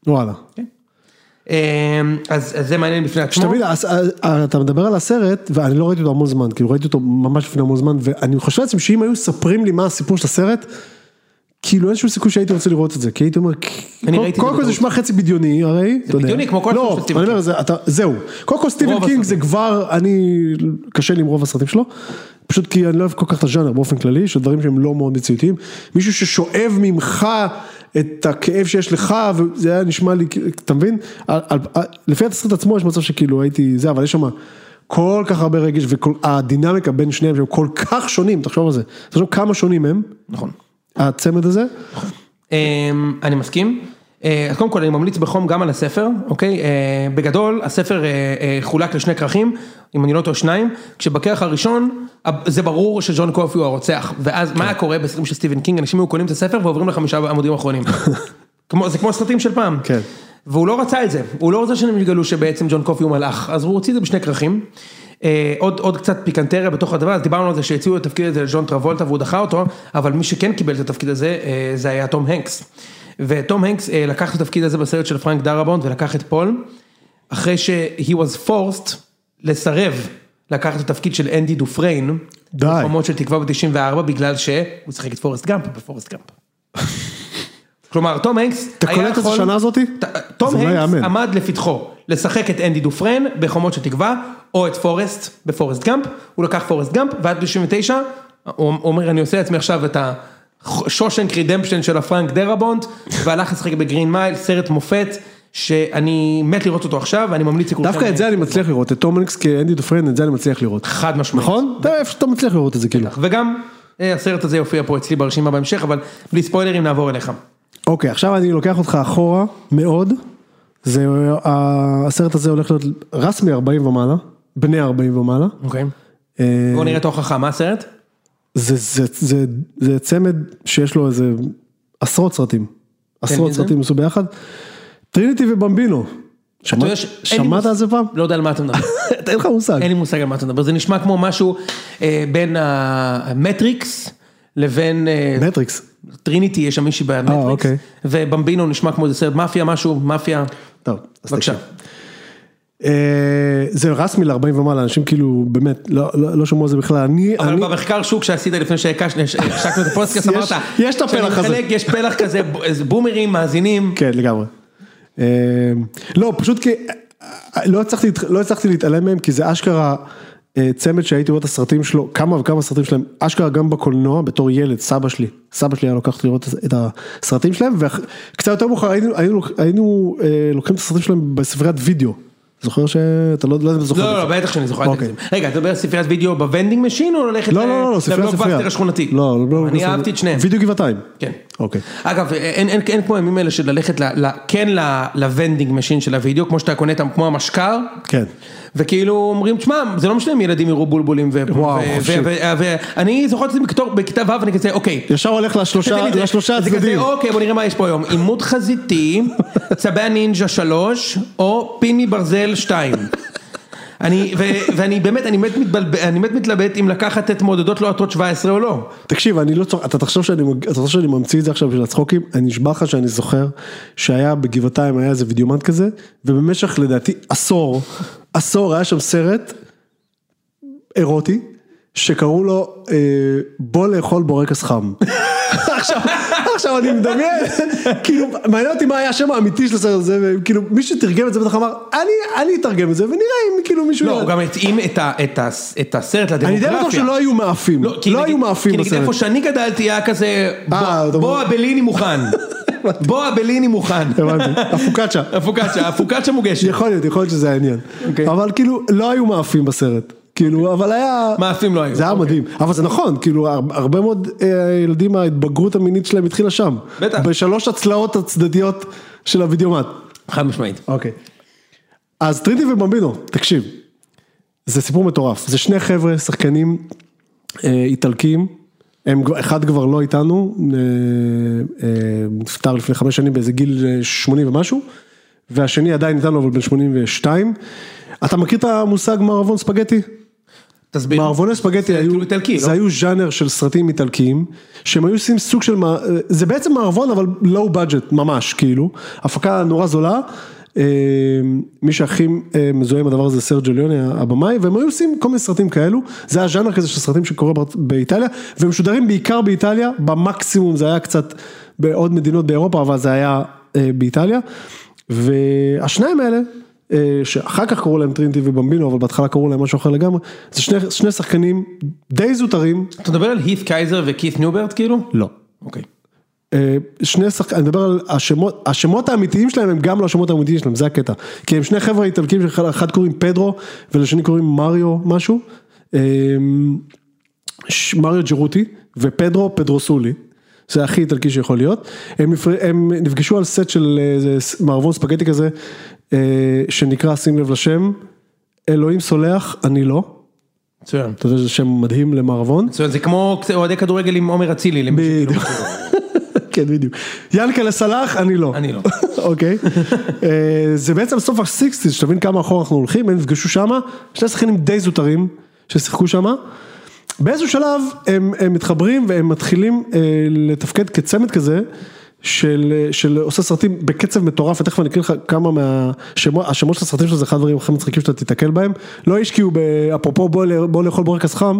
וואלה. אה, אז אז זה מעניין בפני עצמו. אז, אה, אתה מדבר על הסרט, ואני לא ראיתי אותו המון זמן, כאילו ראיתי אותו ממש לפני המון זמן, ואני חושב לעצמי שאם היו מספרים לי מה הסיפור של הסרט, כאילו אין שום סיכוי שהייתי רוצה לראות את זה, כי הייתי אומר, קודם- זה כל זה. נשמע חצי בדיוני, הרי, יודע. בדיוני, כמו כל של לא, סטיבן אני אומר, זה- אתה- זהו, קודם כל סטיבן קינג. זה כבר, אני, קשה לי עם רוב הסרטים שלו, פשוט כי אני לא אוהב כל כך את הז'אנר באופן כללי, של דברים שהם לא מאוד מציאותיים, מישהו ששואב ממך את הכאב שיש לך, וזה היה נשמע לי, אתה מבין? על- על- על- לפי התסריט עצמו יש מצב שכאילו הייתי זה, אבל יש שם כל כך הרבה רגש, והדינמיקה בין שניהם שהם כל כך שונים, תחשוב על זה, תחשוב כמה שונים הם, נכון. הצמד הזה, אמ, אני מסכים. אה, אז קודם כל אני ממליץ בחום גם על הספר, אוקיי? אה, בגדול הספר אה, חולק לשני כרכים, אם אני לא טועה שניים, כשבכרך הראשון זה ברור שג'ון קופי הוא הרוצח, ואז מה היה קורה בסרטים של סטיבן קינג, אנשים היו קונים את הספר ועוברים לחמישה עמודים האחרונים. כמו- זה כמו סרטים של פעם. כן. והוא לא רצה את זה, הוא לא רצה שהם יגלו שבעצם ג'ון קופי הוא מלאך, אז הוא הוציא את זה בשני כרכים. עוד, עוד קצת פיקנטריה בתוך הדבר, אז דיברנו על זה שהציעו את התפקיד הזה לג'ון טרבולטה והוא דחה אותו, אבל מי שכן קיבל את התפקיד הזה, זה היה תום הנקס. ותום הנקס אה, לקח את התפקיד הזה בסרט של פרנק דרבונט ולקח את פול, אחרי ש-he was forced לסרב לקחת את התפקיד של אנדי דופריין, די. בחומות של תקווה ב-94, בגלל שהוא שיחק את פורסט גאמפ בפורסט גאמפ. כלומר, תום הנקס אתה קולט את השנה הזאתי? ת- תום לא הנקס. עמד לפתחו לשחק את אנדי דופרן בחומות של תקווה, או את פורסט בפורסט גאמפ, הוא לקח פורסט גאמפ, ועד ב-99, הוא אומר אני עושה לעצמי עכשיו את ה Shawshank Redemption של הפרנק דרבונט, והלך לשחק ב Green Mile, סרט מופת, שאני מת לראות אותו עכשיו, ואני ממליץ לכולכם. דווקא את זה אני מצליח לראות, את תום הנקס כאנדי דופרן, את זה אני מצליח לראות. חד משמעית. נכון? אתה איפה שאתה מצליח לראות את זה כאילו. וגם אה, הסרט הזה יופיע פה אצלי ברשימה בהמשך, אבל בלי ספוילרים נעבור אליך. אוקיי, עכשיו אני לוקח אותך אחורה מאוד. זה, הסרט הזה הולך להיות רסמי 40 ומעלה, בני 40 ומעלה. אוקיי. אה, בואו נראה את ההוכחה, מה הסרט? זה, זה, זה, זה צמד שיש לו איזה עשרות סרטים. מי עשרות זה? סרטים עשו ביחד. טריניטי ובמבינו. שמעת- על זה פעם? לא יודע על מה אתה מדבר. אין לך מושג. אין לי מושג על מה אתה מדבר, זה נשמע כמו משהו אה, בין המטריקס לבין אה, מטריקס. טריניטי, יש שם מישהי אה, במטריקס, אוקיי. ובמבינו נשמע כמו איזה סרט מאפיה משהו, מאפיה, טוב, אז בבקשה. אה, זה רסמי ל-40 ומעלה, אנשים כאילו באמת לא, לא, לא שמעו על זה בכלל, אני, אבל במחקר שוק שעשית לפני שהשקנו את הפודקאסט, אמרת, יש את הפלח הזה. יש פלח כזה, בומרים, מאזינים, כן לגמרי. אה, לא פשוט כי אה, לא הצלחתי, לא הצלחתי להתעלם מהם כי זה אשכרה צמד שהייתי רואה את הסרטים שלו, כמה וכמה סרטים שלהם, אשכרה גם בקולנוע בתור ילד, סבא שלי, סבא שלי היה לוקח לראות את הסרטים שלהם וקצת יותר מאוחר היינו, לוקחים את הסרטים שלהם בספריית וידאו. זוכר שאתה לא, לא יודע אם אתה זוכר. לא, לא, לא, בטח שאני זוכר את אוקיי. זה. רגע, אתה מדבר על ספריית וידאו ב vending machine או ללכת לא, לא, לבלוקבאסטר. השכונתי? לא, לא, לא, אני אהבתי את שניהם. וידאו גבעתיים. כן. אוקיי. אגב, אין, כמו הימים האלה של ללכת, כן ל vending machine של הוידאו, כמו שאתה קונה כמו משקה, כן. וכאילו אומרים, תשמע, זה לא משנה אם ילדים יראו בולבולים, ו- וואו, חופשי. ואני זוכר את זה בכיתה ו' ואני כזה, אוקיי. ישר הולך לשלושה. לשלושה הצדדים. אוקיי, בוא נראה מה יש פה היום, עימות חזיתי, צבי הנינג'ה 3, או פיני ברזל 2. אני, ו- ואני באמת, אני מת מתבלבל, אני מת מתלבט אם לקחת את מודדות לוהטות 17 או לא. תקשיב, אני לא צוחק, אתה תחשוב שאני, אתה חושב שאני ממציא את זה עכשיו בשביל הצחוקים, אני נשבע לך שאני זוכר שהיה בגבעתיים היה איזה וידאומט כזה, ובמשך לדעתי עשור עשור היה שם סרט אירוטי, שקראו לו אה, בוא לאכול בורקס חם. עכשיו, עכשיו אני מדמיין, כאילו, מעניין אותי מה היה השם האמיתי של הסרט הזה, וכאילו מישהו תרגם את זה בטח אמר, אני, אני אתרגם את זה ונראה אם כאילו מישהו... לא, יראה." הוא גם התאים את ה- את ה- את הסרט אני די לדמוגרפיה. בטוח שלא היו מאפים, לא, כי נגיד- היו מאפים כי נגיד בסרט. איפה שאני גדלתי היה כזה, אה, בוא- בוא הבליני מוכן. בוא הבליני מוכן. הבנתי, הפוקצ'ה. הפוקצ'ה, הפוקצ'ה מוגשת. יכול להיות, יכול להיות שזה העניין. אוקיי. אבל כאילו, לא היו מאפים בסרט. כאילו, אבל היה... מאפים לא היו. זה היה אוקיי. מדהים, אבל זה נכון, כאילו הר- הרבה מאוד אה, ילדים ההתבגרות המינית שלהם התחילה שם. בטח. בשלוש הצלעות הצדדיות של הווידאומט. חד משמעית. אוקיי. אז טריטי ובמבינו, תקשיב, זה סיפור מטורף, זה שני חבר'ה, שחקנים אה, איטלקים, אחד כבר לא איתנו, אה, אה, נפטר לפני חמש שנים באיזה גיל אה, 80 ומשהו, והשני עדיין איתנו אבל בן 82. אתה מכיר את המושג מערבון ספגטי? תסביר. מערבוני ספגטי זה היו, כאילו איטלקי, זה לא? היו ז'אנר של סרטים איטלקיים, שהם היו עושים סוג של, זה בעצם מערבון אבל לואו בדג'ט ממש כאילו, הפקה נורא זולה, אה, מי שהכי אה, מזוהה עם הדבר הזה זה סרג'ו ליוני הבמאי, והם היו עושים כל מיני סרטים כאלו, זה היה ז'אנר כזה של סרטים שקורה באיטליה, והם משודרים בעיקר באיטליה, במקסימום זה היה קצת בעוד מדינות באירופה, אבל זה היה אה, באיטליה, והשניים האלה, אה, שאחר כך קראו להם טריניטי ובמבינו, אבל בהתחלה קראו להם משהו אחר לגמרי, זה שני, שני שחקנים די זוטרים, אתה מדבר על הית' קייזר וכית ניוברט כאילו? לא. אוקיי. אה, שני שחקנים, אני מדבר על השמות, השמות האמיתיים שלהם הם גם לא השמות האמיתיים שלהם, זה הקטע. כי הם שני חבר'ה איטלקים, שאחד קוראים פדרו ולשני קוראים מריו משהו. אה, מריו ג'רוטי ופדרו פדרוסולי. זה הכי איטלקי שיכול להיות. הם. הם נפגשו על סט של ס- מערבון ספגטי כזה, אה, שנקרא, שים לב לשם, אלוהים סולח, אני לא. מצוין. אתה יודע שזה שם מדהים למערבון. מצוין, זה כמו אוהדי כדורגל עם עומר אצילי. בדיוק. כן, בדיוק. ינקלה סלאח, אני לא. אני לא. אוקיי. אה, זה בעצם סוף ה-60's, שתבין כמה אחורה אנחנו הולכים, הם נפגשו שמה, שני שחקנים די זוטרים ששיחקו שמה. באיזשהו שלב הם, הם מתחברים והם מתחילים אה, לתפקד כצמד כזה. של, של עושה סרטים בקצב מטורף, ותכף אני אקריא לך כמה מהשמות, השמות של הסרטים שלו זה אחד הדברים הכי מצחיקים שאתה תיתקל בהם, לא השקיעו, אפרופו בוא, לאכול בורקס חם,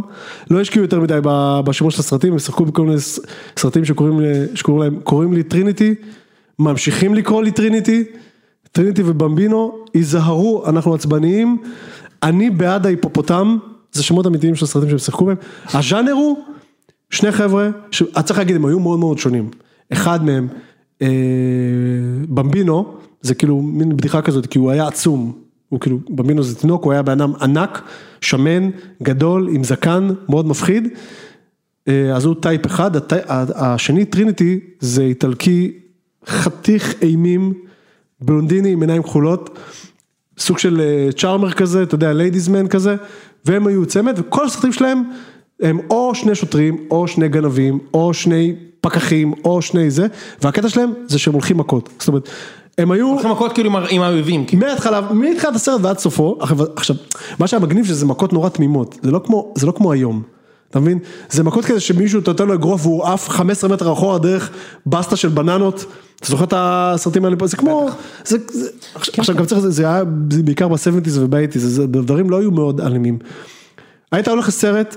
לא השקיעו יותר מדי בשמות של הסרטים, הם שיחקו בכל מיני סרטים שקוראים, שקוראים להם, קוראים לי טריניטי, ממשיכים לקרוא לי טריניטי, טריניטי ובמבינו, היזהרו, אנחנו עצבניים, אני בעד ההיפופוטם, זה שמות אמיתיים של סרטים שהם שיחקו בהם, הז'אנר הוא שני חבר'ה, ש- אז צריך להגיד, הם היו מאוד מאוד שונים. אחד מהם, אה, במבינו, זה כאילו מין בדיחה כזאת, כי הוא היה עצום. הוא כאילו, במבינו זה תינוק, הוא היה בן אדם ענק, שמן, גדול, עם זקן, מאוד מפחיד. אה, אז הוא type אחד, ה ty- השני טריניטי זה איטלקי חתיך אימים, בלונדיני עם עיניים כחולות, סוג של אה, צ'ארמר כזה, אתה יודע, ליידיזמן כזה, והם היו צמד, וכל הסרטים שלהם הם או שני שוטרים, או שני גנבים, או שני פקחים, או שני זה, והקטע שלהם זה שהם הולכים מכות, זאת אומרת, הם היו... הולכים מכות כאילו עם האויבים. כאילו. מההתחלה, מתחילת הסרט ועד סופו, עכשיו, מה שהיה מגניב שזה מכות נורא תמימות, זה לא כמו, זה לא כמו היום, אתה מבין? זה מכות כזה שמישהו אתה נותן לו אגרוף והוא עף 15 מטר אחורה דרך בסטה של בננות, אתה זוכר את הסרטים האלה פה, זה כמו, זה, זה, עכשיו, עכשיו גם צריך, זה, זה היה בעיקר ב-70's וב-80's, זה- זה- דברים לא היו מאוד אלימים. היית הולך לסרט,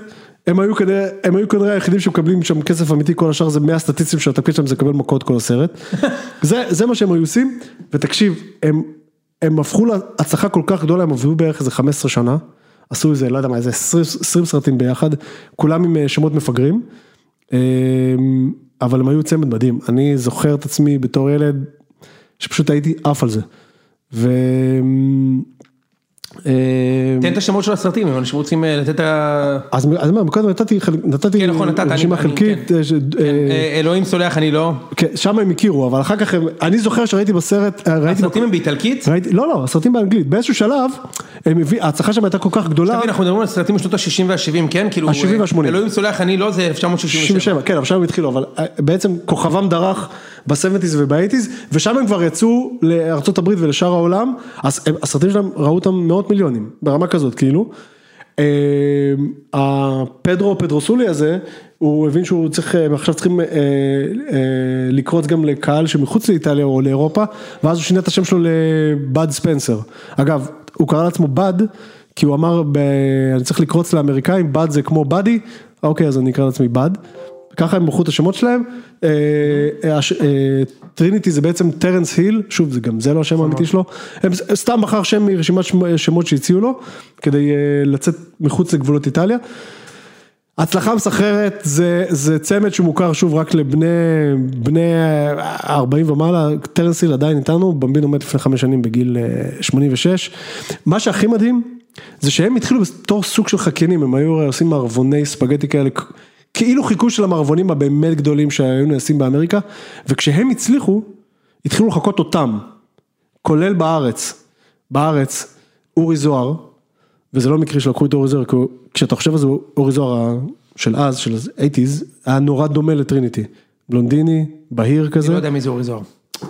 הם היו כנראה, הם היו כנראה היחידים שמקבלים שם כסף אמיתי, כל השאר זה 100 סטטיסטים שהתפקיד שלהם זה לקבל מכות כל הסרט. זה, זה מה שהם היו עושים, ותקשיב, הם, הם הפכו להצלחה כל כך גדולה, הם עברו בערך איזה 15 שנה, עשו איזה, לא יודע מה, איזה 20, 20 סרטים ביחד, כולם עם אה, שמות מפגרים, אה, אבל הם היו צמד מדהים, אני זוכר את עצמי בתור ילד, שפשוט הייתי עף על זה. ו... אה, תן את השמות של הסרטים, אם אנשים רוצים אה, לתת את ה... אז קודם נתתי, רשימה חלקית, אלוהים סולח, אני לא. כן, שם הם הכירו, אבל אחר כך אני זוכר שראיתי בסרט, אה, הסרטים הם באיטלקית? לא לא, הסרטים באנגלית, באיזשהו שלב, ההצלחה שם הייתה כל כך גדולה, תבין, אנחנו מדברים על סרטים בשנות ה-60 וה-70, כן? כאילו... ה-70 אה, וה-80. אלוהים סולח, אני לא, זה 1967. 67, כן, עכשיו הם התחילו, אבל בעצם כוכבם דרך ב-70's וב-80's, ושם הם כבר יצאו הברית ולשאר העולם, אז הסרטים שלהם ראו אותם מאות מיליונים, ברמה כזאת, כאילו. אה, הפדרו פדרוסולי הזה, הוא הבין שהוא צריך, עכשיו צריכים אה, אה, לקרוץ גם לקהל שמחוץ לאיטליה או לאירופה, ואז הוא שינה את השם שלו לבאד ספנסר. אגב, הוא קרא לעצמו בד, כי הוא אמר, ב... אני צריך לקרוץ לאמריקאים, בד זה כמו buddy, אוקיי, אז אני אקרא לעצמי בד. ככה הם בחרו את השמות שלהם. אה, אה, אה, טריניטי זה בעצם טרנס היל, שוב, זה גם זה לא השם האמיתי שלו. הם סתם בחר שם מרשימת שמ- שמות שהציעו לו, כדי אה, לצאת מחוץ לגבולות איטליה. הצלחה מסחררת זה, זה צמד שמוכר שוב רק לבני בני 40 ומעלה, טרנס היל עדיין איתנו, במבינו מת לפני חמש שנים בגיל אה, 86. מה שהכי מדהים זה שהם התחילו בתור סוג של חקיינים, הם היו עושים מערבוני ספגטי כאלה, כאילו חיכוי של המערבונים הבאמת גדולים שהיו נעשים באמריקה, וכשהם הצליחו, התחילו לחקות אותם, כולל בארץ, בארץ, אורי זוהר, וזה לא מקרי שלקחו את אורי זוהר, כי כשאתה חושב על זה, אורי זוהר של אז, של ה-80's, היה נורא דומה לטריניטי. בלונדיני, בהיר אני כזה. לא יודע מי זה אורי זוהר.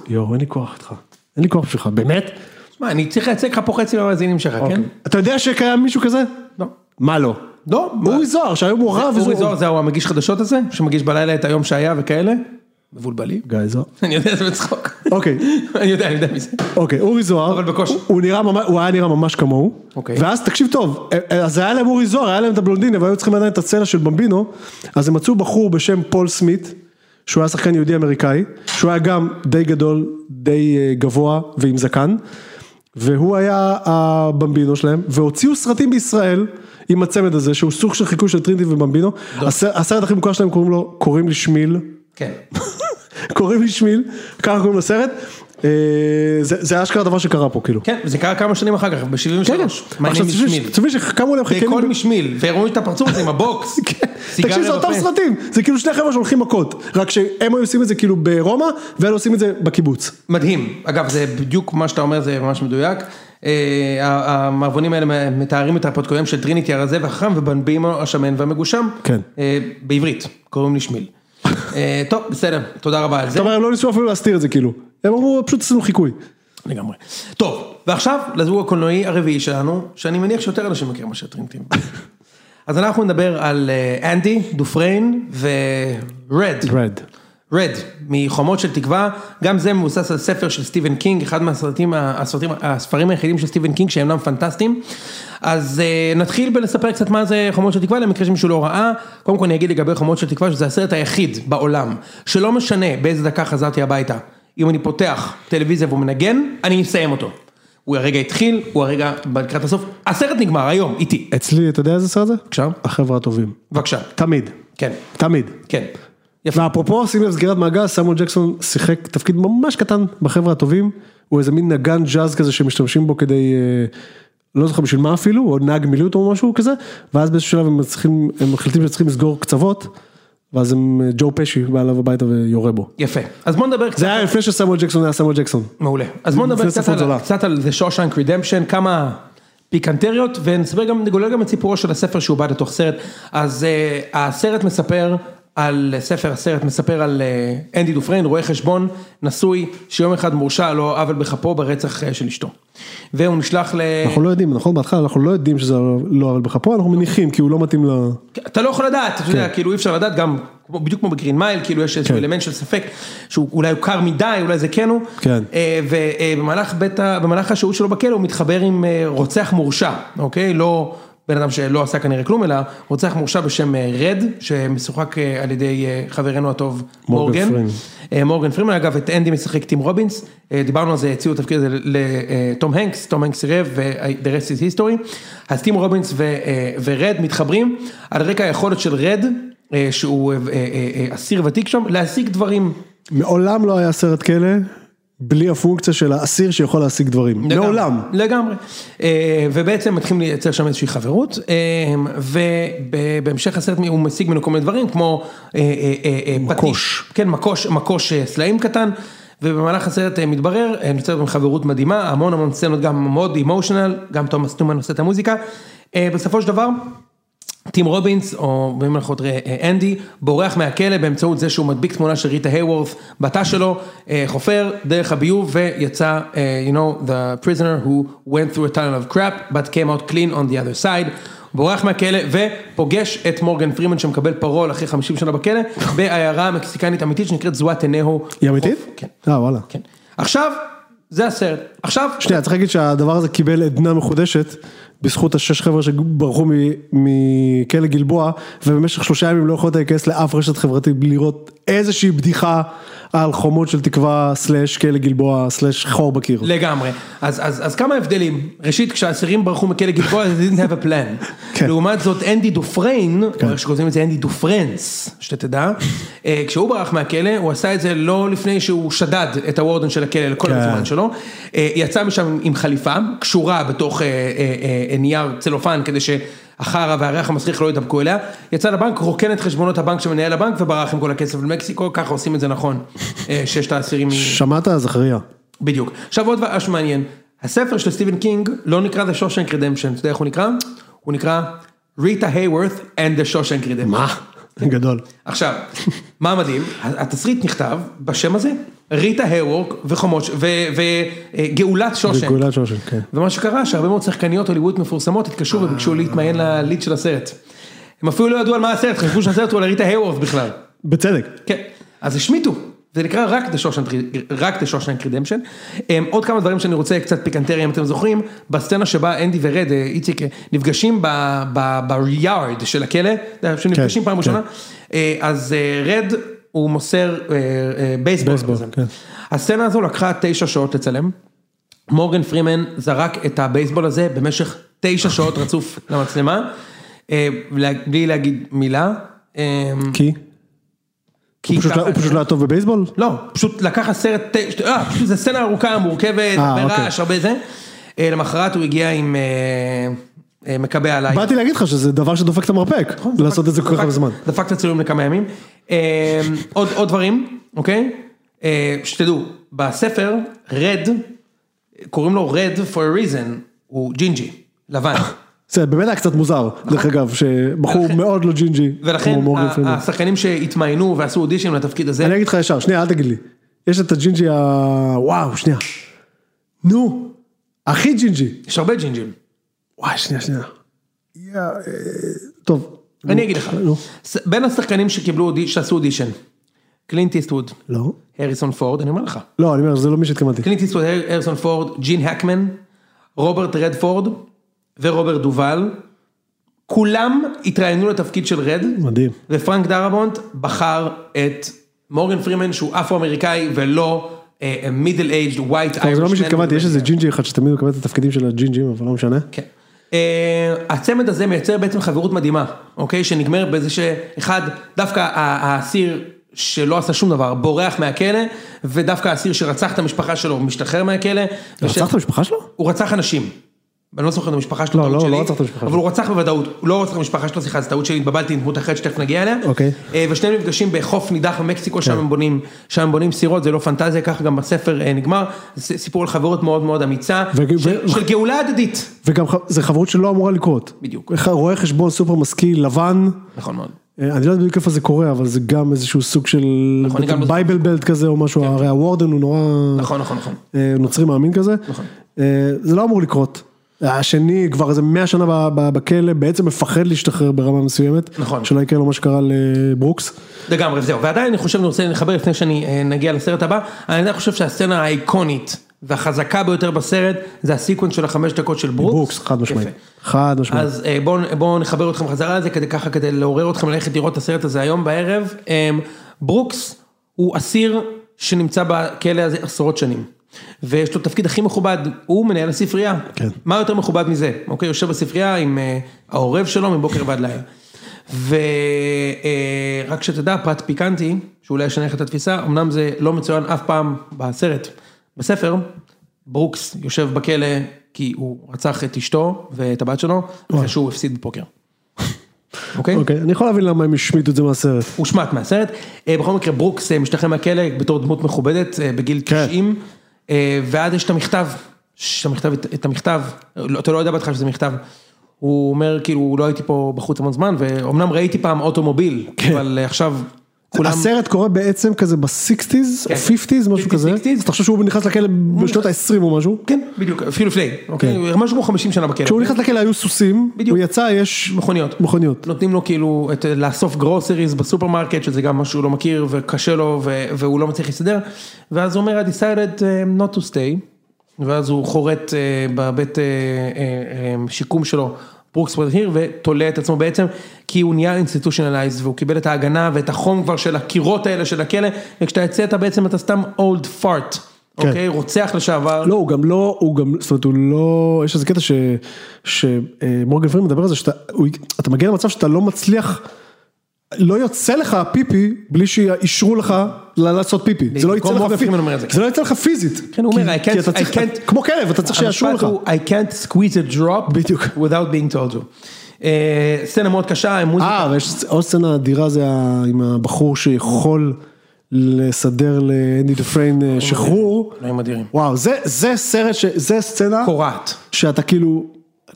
יואו, אין לי כוח איתך. אין לי כוח בשבילך, באמת? שמע, אני צריך לייצג לך פה חצי מהמאזינים שלך, כן? אתה יודע שקיים מישהו כזה? לא. מה לא? לא, אורי זוהר, שהיום הוא רב, אורי זוהר זה הוא המגיש חדשות הזה, שמגיש בלילה את היום שהיה וכאלה? מבולבלים. גיא זוהר. אני יודע, זה בצחוק. אוקיי, אני יודע, אני יודע מי זה. אוקיי, אורי זוהר, אבל בקושי. הוא- נראה ממש, הוא היה נראה ממש כמוהו, אוקיי. ואז תקשיב טוב, אה, אז היה להם אורי זוהר, היה להם את הבלונדיני, והיו צריכים עדיין את הצלע של במבינו, אז הם מצאו בחור בשם פול סמית, שהוא היה שחקן יהודי אמריקאי, שהוא היה גם די גדול, די אה, גבוה ועם זקן, והוא היה הבמבינו שלהם, והוציאו סרטים בישראל עם הצמד הזה, שהוא סוג של חיקוי של טרינטי ובמבינו, הסרט הסרט הכי מוכר שלהם קוראים לו, קוראים לי שמיל, כן. קוראים לי שמיל, ככה קוראים לסרט, זה זה אשכרה דבר שקרה פה כאילו. כן, זה קרה כמה שנים אחר כך, ב-73. כן, העניינים משמיל? תשמעי שקמו להם חיקיינים, וכל ב- משמיל, והראו את הפרצוף הזה עם הבוקס. תקשיב סיגריה זה אותם. סרטים, זה כאילו שני חבר'ה שהולכים מכות, רק שהם היו עושים את זה כאילו ברומא, ואלה עושים את זה בקיבוץ. מדהים, אגב זה בדיוק מה שאתה אומר זה ממש מדויק, אה, המערבונים האלה מתארים את ההרפתקאויות של טריניטי הרזה והחכם ובנבימו השמן והמגושם, כן. אה, בעברית, קוראים לי שמיל. אה, טוב בסדר, תודה רבה על זה, זאת אומרת, הם לא ניסו אפילו להסתיר את זה כאילו, הם אמרו פשוט עשינו חיקוי. לגמרי. טוב, ועכשיו לזוג הקולנועי הרביעי שלנו, שאני מניח שיותר אנשים מכירים מאשר טריניטי. אז אנחנו נדבר על אה, אנדי, דופריין ורד. רד. רד, מחומות של תקווה, גם זה מבוסס על ספר של סטיבן קינג, אחד מהסרטים, הסרטים, הספרים היחידים של סטיבן קינג שאינם פנטסטיים. אז uh, נתחיל בלספר קצת מה זה חומות של תקווה, למקרה שמישהו לא ראה. קודם כל אני אגיד לגבי חומות של תקווה שזה הסרט היחיד בעולם, שלא משנה באיזה דקה חזרתי הביתה, אם אני פותח טלוויזיה והוא מנגן, אני אסיים אותו. הוא הרגע התחיל, הוא הרגע לקראת הסוף, הסרט נגמר היום, איתי. אצלי, אתה יודע איזה סרט זה? בבקשה. החבר'ה הטובים. בבקשה, תמיד. כן, תמיד. כן. יפה. ואפרופו, שים לב סגירת מעגל, סמואל ג'קסון שיחק תפקיד ממש קטן בחבר'ה הטובים, הוא איזה מין נגן ג'אז כזה שמשתמשים בו כדי, אה, לא זוכר בשביל מה אפילו, או נהג מילוט או משהו כזה, ואז באיזשהו שלב הם צריכים, הם מחליטים שצריכים לסגור קצוות, ואז הם, אה, ג'ו פשי בא אליו הביתה ויורה בו. יפה. אז בוא נדבר קצת. זה היה לפני שסמואל ג'קסון היה סמואל ג'קסון. מעולה. אז בוא נדבר קצת על. קצת על The Shawshank Redemption, כמה פיקנטריות, ונספר גם, נגולל גם את סיפורו של הספר שהוא בא לתוך סרט. אז uh, הסרט מספר על, ספר הסרט מספר על uh, אנדי דופריין, רואה חשבון, נשוי, שיום אחד מורשע לא עוול בכפו ברצח uh, של אשתו. והוא נשלח ל... אנחנו לא יודעים, נכון בהתחלה אנחנו לא יודעים שזה לא עוול בכפו, אנחנו מניחים כי הוא לא מתאים ל... אתה לא יכול לדעת, אתה יודע, כאילו אי אפשר לדעת גם, בדיוק כמו ב Green Mile, כאילו יש איזשהו כן. אלמנט של ספק, שהוא אולי הוא קר מדי, אולי זה כן הוא, כן. אה, ובמהלך בית, ה- במהלך השהות שלו בכלא הוא מתחבר עם אה, רוצח מורשע, אוקיי? לא בן אדם שלא עשה כנראה כלום, אלא רוצח מורשע בשם אה, רד, שמשוחק אה, על ידי אה, חברנו הטוב מורגן מורגן. פרימן. מורגן פרימן, אגב את אנדי משחק טים רובינס, דיברנו על זה, הציעו את התפקיד הזה לתום הנקס, תום הנקס סירב ו-The rest is history, אז טים רובינס ו- ורד מתחברים על רקע היכולת של רד, שהוא אסיר ותיק שם, להשיג דברים. מעולם לא היה סרט כלא בלי הפונקציה של האסיר שיכול להשיג דברים. לגמרי, מעולם. לגמרי. אה, ובעצם מתחילים לייצר שם איזושהי חברות, אה, ובהמשך הסרט הוא משיג ממנו כל מיני דברים, כמו אה, מקוש. פטיש, כן, מקוש, מקוש סלעים קטן, ובמהלך הסרט מתברר, נוצרת גם חברות מדהימה, המון המון סצנות גם מאוד אימושיונל, גם תומאס טומן עושה את המוזיקה. בסופו של דבר, טים רובינס, או במירכאות אה, אה, אנדי, בורח מהכלא באמצעות זה שהוא מדביק תמונה של ריטה היוורת בתא שלו, אה, חופר דרך הביוב ויצא, you know, the prisoner who went through a tunnel of crap, but came out clean on the other side. בורח מהכלא ופוגש את מורגן פרימן שמקבל פרול אחרי 50 שנה בכלא, בעיירה מקסיקנית אמיתית שנקראת זואטנהו. היא אמיתית? כן. אה וואלה. כן. עכשיו, זה הסרט. עכשיו, שנייה, צריך להגיד שהדבר הזה קיבל עדנה מחודשת בזכות השש חבר'ה שברחו מכלא גלבוע ובמשך שלושה ימים לא יכולת להיכנס לאף רשת חברתית בלי לראות איזושהי בדיחה על חומות של תקווה slash כלא גלבוע slash חור בקיר. לגמרי. אז, אז, אז כמה הבדלים. ראשית, כשהאסירים ברחו מכלא גלבוע, they didn't have a plan. כן. לעומת זאת, אנדי דופריין, או איך שקוראים את זה, אנדי דופרנס, שאתה תדע, אה, כשהוא ברח מהכלא, הוא עשה את זה לא לפני שהוא שדד את ה warden של הכלא לכל כן. הזמן שלו. אה, יצא משם עם חליפה, קשורה בתוך אה, נייר צלופן, כדי שהחרא והריח המסריח לא ידבקו אליה. יצא לבנק, רוקן את חשבונות הבנק של מנהל הבנק, וברח עם כל הכסף למקסיקו, ככה עושים את זה נכון. אה, ששת האסירים... שמעת זכריה? בדיוק. עכשיו עוד משהו מעניין, הספר של סטיבן קינג לא נקרא The Shawshank Redemption, אתה יודע איך הוא נקרא? הוא נקרא Rita Hayworth and the Shawshank Redemption. מה? גדול. עכשיו, מה מדהים? התסריט נכתב בשם הזה, ריטה הייוורק וחומות, וגאולת שושן. גאולת שושן, כן. ומה שקרה שהרבה מאוד שחקניות הוליווד מפורסמות התקשרו וביקשו להתמיין לליד של הסרט. הם אפילו לא ידעו על מה הסרט, חשבו שהסרט הוא על ריטה הייוורק בכלל. בצדק. כן, אז השמיטו, זה נקרא רק The Shawshank, רק The Shawshank Redemption. אמ, עוד כמה דברים שאני רוצה קצת פיקנטריה אם אתם זוכרים, בסצנה שבה אנדי ורד, אה, איציק, אה, נפגשים ביארד של הכלא, יודע, שנפגשים כן, פעם ראשונה, אה, אז אה, רד הוא מוסר אה, אה, בייסבול בייסבול, כזה. כן. הסצנה הזו לקחה תשע שעות לצלם, מורגן פרימן זרק את הבייסבול הזה במשך תשע שעות רצוף למצלמה, אה, בלי להגיד מילה. אה, כי? כי הוא פשוט לא- לא היה טוב בבייסבול? לא, פשוט לקח הסרט, אה, פשוט זו סצנה ארוכה, מורכבת, אה, הרבה אוקיי. רעש, הרבה זה. אה, למחרת הוא הגיע עם מקבע על היד. באתי להגיד לך שזה דבר שדופק את המרפק, לעשות את זה כל כך הרבה זמן. דפק את הצילום לכמה ימים. עוד עוד דברים, אוקיי? שתדעו, בספר, רד, קוראים לו רד for a reason, הוא ג'ינג'י, לבן. זה באמת היה קצת מוזר, דרך אגב, שבחור מאוד לא ג'ינג'י, ולכן. השחקנים שהתמיינו ועשו אודישן לתפקיד הזה, אני אגיד לך ישר, שנייה, אל תגיד לי. יש את הג'ינג'י ה... וואו, שנייה. נו, הכי ג'ינג'י. יש הרבה ג'ינג'ים. וואי, שנייה, שנייה. אה, טוב. אני אגיד לך, בין השחקנים שקיבלו, שעשו אודישן, קלינט איסטווד, לא. הריסון פורד, אני אומר לך, לא, אני אומר, זה לא מי שהתכוונתי. קלינט איסטווד, הר- הריסון פורד, ג'ין הקמן, רוברט רדפורד ורוברט דובל, כולם התראיינו לתפקיד של רד, מדהים. ופרנק דרבונט בחר את מורגן פרימן שהוא אפרו-אמריקאי ולא middle aged white טוב, זה לא מי שהתכוונתי, יש איזה ג'ינג'י אחד שתמיד מקבל את התפקידים של הג'ינג'ים, אבל לא משנה. כן. אה, הצמד הזה מייצר בעצם חברות מדהימה, אוקיי? שנגמרת בזה שאחד, דווקא האסיר שלא עשה שום דבר, בורח מהכלא, ודווקא האסיר שרצח את המשפחה שלו משתחרר מהכלא. רצח את המשפחה שלו? הוא רצח אנשים. אני לא זוכר את המשפחה שלו, לא, טעות לא, שלי, לא רצח את המשפחה אבל שלו. הוא רצח בוודאות, הוא לא רצח את המשפחה שלו, סליחה, זו טעות שלי, התבלבלתי עם דמות אחרת שתכף נגיע אליה. אוקיי. אה, ושניהם נפגשים בחוף נידח במקסיקו, שם הם בונים, שם הם בונים סירות, זה לא פנטזיה, ככה גם בספר אה, נגמר, זה סיפור על חברות מאוד מאוד אמיצה, של- גאולה הדדית. וגם זה חברות שלא אמורה לקרות. בדיוק. רואה חשבון סופר משכיל, לבן, נכון מאוד. אה, אני לא יודע בדיוק איפה זה קורה, אבל זה גם איזשהו סוג של נכון, אני גם לא. Bible Belt כזה או משהו, הרי ה warden הוא נורא נכון, נכון, נכון. נוצרי מאמין כזה. נכון. זה לא אמור לקרות. השני כבר איזה 100 שנה בכלא, בעצם מפחד להשתחרר ברמה מסוימת. נכון. שלא יקרה לו מה שקרה לברוקס. לגמרי, זהו, ועדיין אני חושב, אני רוצה לחבר לפני שאני אה, נגיע לסרט הבא, אני עדיין חושב שהסצנה האיקונית והחזקה ביותר בסרט, זה הסיקוונס של החמש דקות של ברוקס. ברוקס, חד משמעית. חד משמעית. אז אה, בואו בוא נחבר אתכם חזרה לזה, כדי ככה, כדי לעורר אתכם ללכת לראות את הסרט הזה היום בערב. אה, ברוקס הוא אסיר שנמצא בכלא הזה עשרות שנים. ויש לו תפקיד הכי מכובד, הוא מנהל הספרייה. כן. מה יותר מכובד מזה? אוקיי, יושב בספרייה עם אה, העורב שלו מבוקר ועד לילה. ורק שתדע, פרט פיקנטי, שאולי ישנה לך את התפיסה, אמנם זה לא מצוין אף פעם בסרט, בספר, ברוקס יושב בכלא כי הוא רצח את אשתו ואת הבת שלו, אחרי שהוא הפסיד בפוקר. אוקיי? אוקיי, אני יכול להבין למה הם השמיטו את זה מהסרט. הושמט מהסרט. אה, בכל מקרה ברוקס אה, משתחרר מהכלא בתור דמות מכובדת אה, בגיל כן. 90, אה, ואז יש את המכתב, את המכתב, את המכתב, אתה לא יודע בהתחלה שזה מכתב. הוא אומר כאילו לא הייתי פה בחוץ המון זמן ואומנם ראיתי פעם automobile, כן. אבל אה, עכשיו הסרט קורה בעצם כזה ב sixties, כן. או fifties, משהו 50s, כזה. 60s. אז אתה חושב שהוא נכנס לכלא בשנות ה-20 או משהו? כן בדיוק אפילו לפני, אוקיי, משהו כמו 50 שנה בכלא, כשהוא נכנס לכלא היו סוסים. הוא יצא, יש מכוניות. מכוניות. נותנים לו כאילו את, לאסוף groceries בסופרמרקט, שזה גם משהו לא מכיר וקשה לו והוא לא מצליח להסתדר, ואז הוא אומר I decided um, not to stay, ואז הוא חורט אה, בבית אה, אה, אה, שיקום שלו, Brooks was here, ותולה את עצמו בעצם, כי הוא נהיה institutionalized, והוא קיבל את ההגנה ואת החום כבר של הקירות האלה של הכלא, וכשאתה יוצא אתה בעצם, אתה סתם old fart, אוקיי? רוצח לשעבר. לא, הוא גם לא, הוא גם, זאת אומרת, הוא לא, יש איזה קטע שמורגן פרימן מדבר על זה, שאתה מגיע למצב שאתה לא מצליח, לא יוצא לך פיפי בלי שאישרו לך לעשות פיפי, זה לא יצא לך, מורגן פי- פרימן אומר את זה. לא יצא לך פיזית, כן, הוא אומר, כמו כלב, אתה צריך שיאשרו לך, I can't squeeze a drop, בדיוק. without being told you. אה, סצנה מאוד קשה. אה, ויש עוד סצנה אדירה זה עם הבחור שיכול לסדר לאנדי דופריין אה, שחרור, דברים אדירים. וואו, זה, סרט, זה סצנה, קורעת. שאתה כאילו,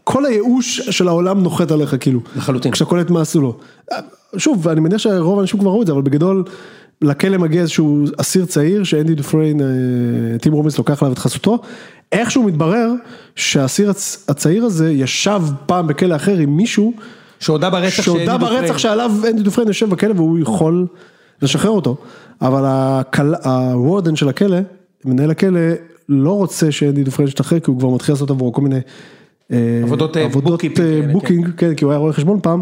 כל הייאוש של העולם נוחת עליך כאילו. לחלוטין. כשאתה קולט מה עשו לו. שוב, אני מניח שרוב האנשים כבר ראו את זה, אבל בגדול, לכלא מגיע איזשהו אסיר צעיר, שאנדי דופריין, אה, טים רובינס לוקח עליו את חסותו. איכשהו מתברר שהאסיר הצ- הצעיר הזה ישב פעם בכלא אחר עם מישהו, שהודה ברצח שהודה שאנדי ברצח דופריין- שעליו אנדי דופריין יושב בכלא והוא יכול לשחרר אותו. אבל ה warden של הכלא, מנהל הכלא, לא רוצה שאנדי דופריין ישתחרר, כי הוא כבר מתחיל לעשות עבורו כל מיני... אה, עבודות, אה, booking אה, booking, כן, כי הוא היה רואה חשבון פעם,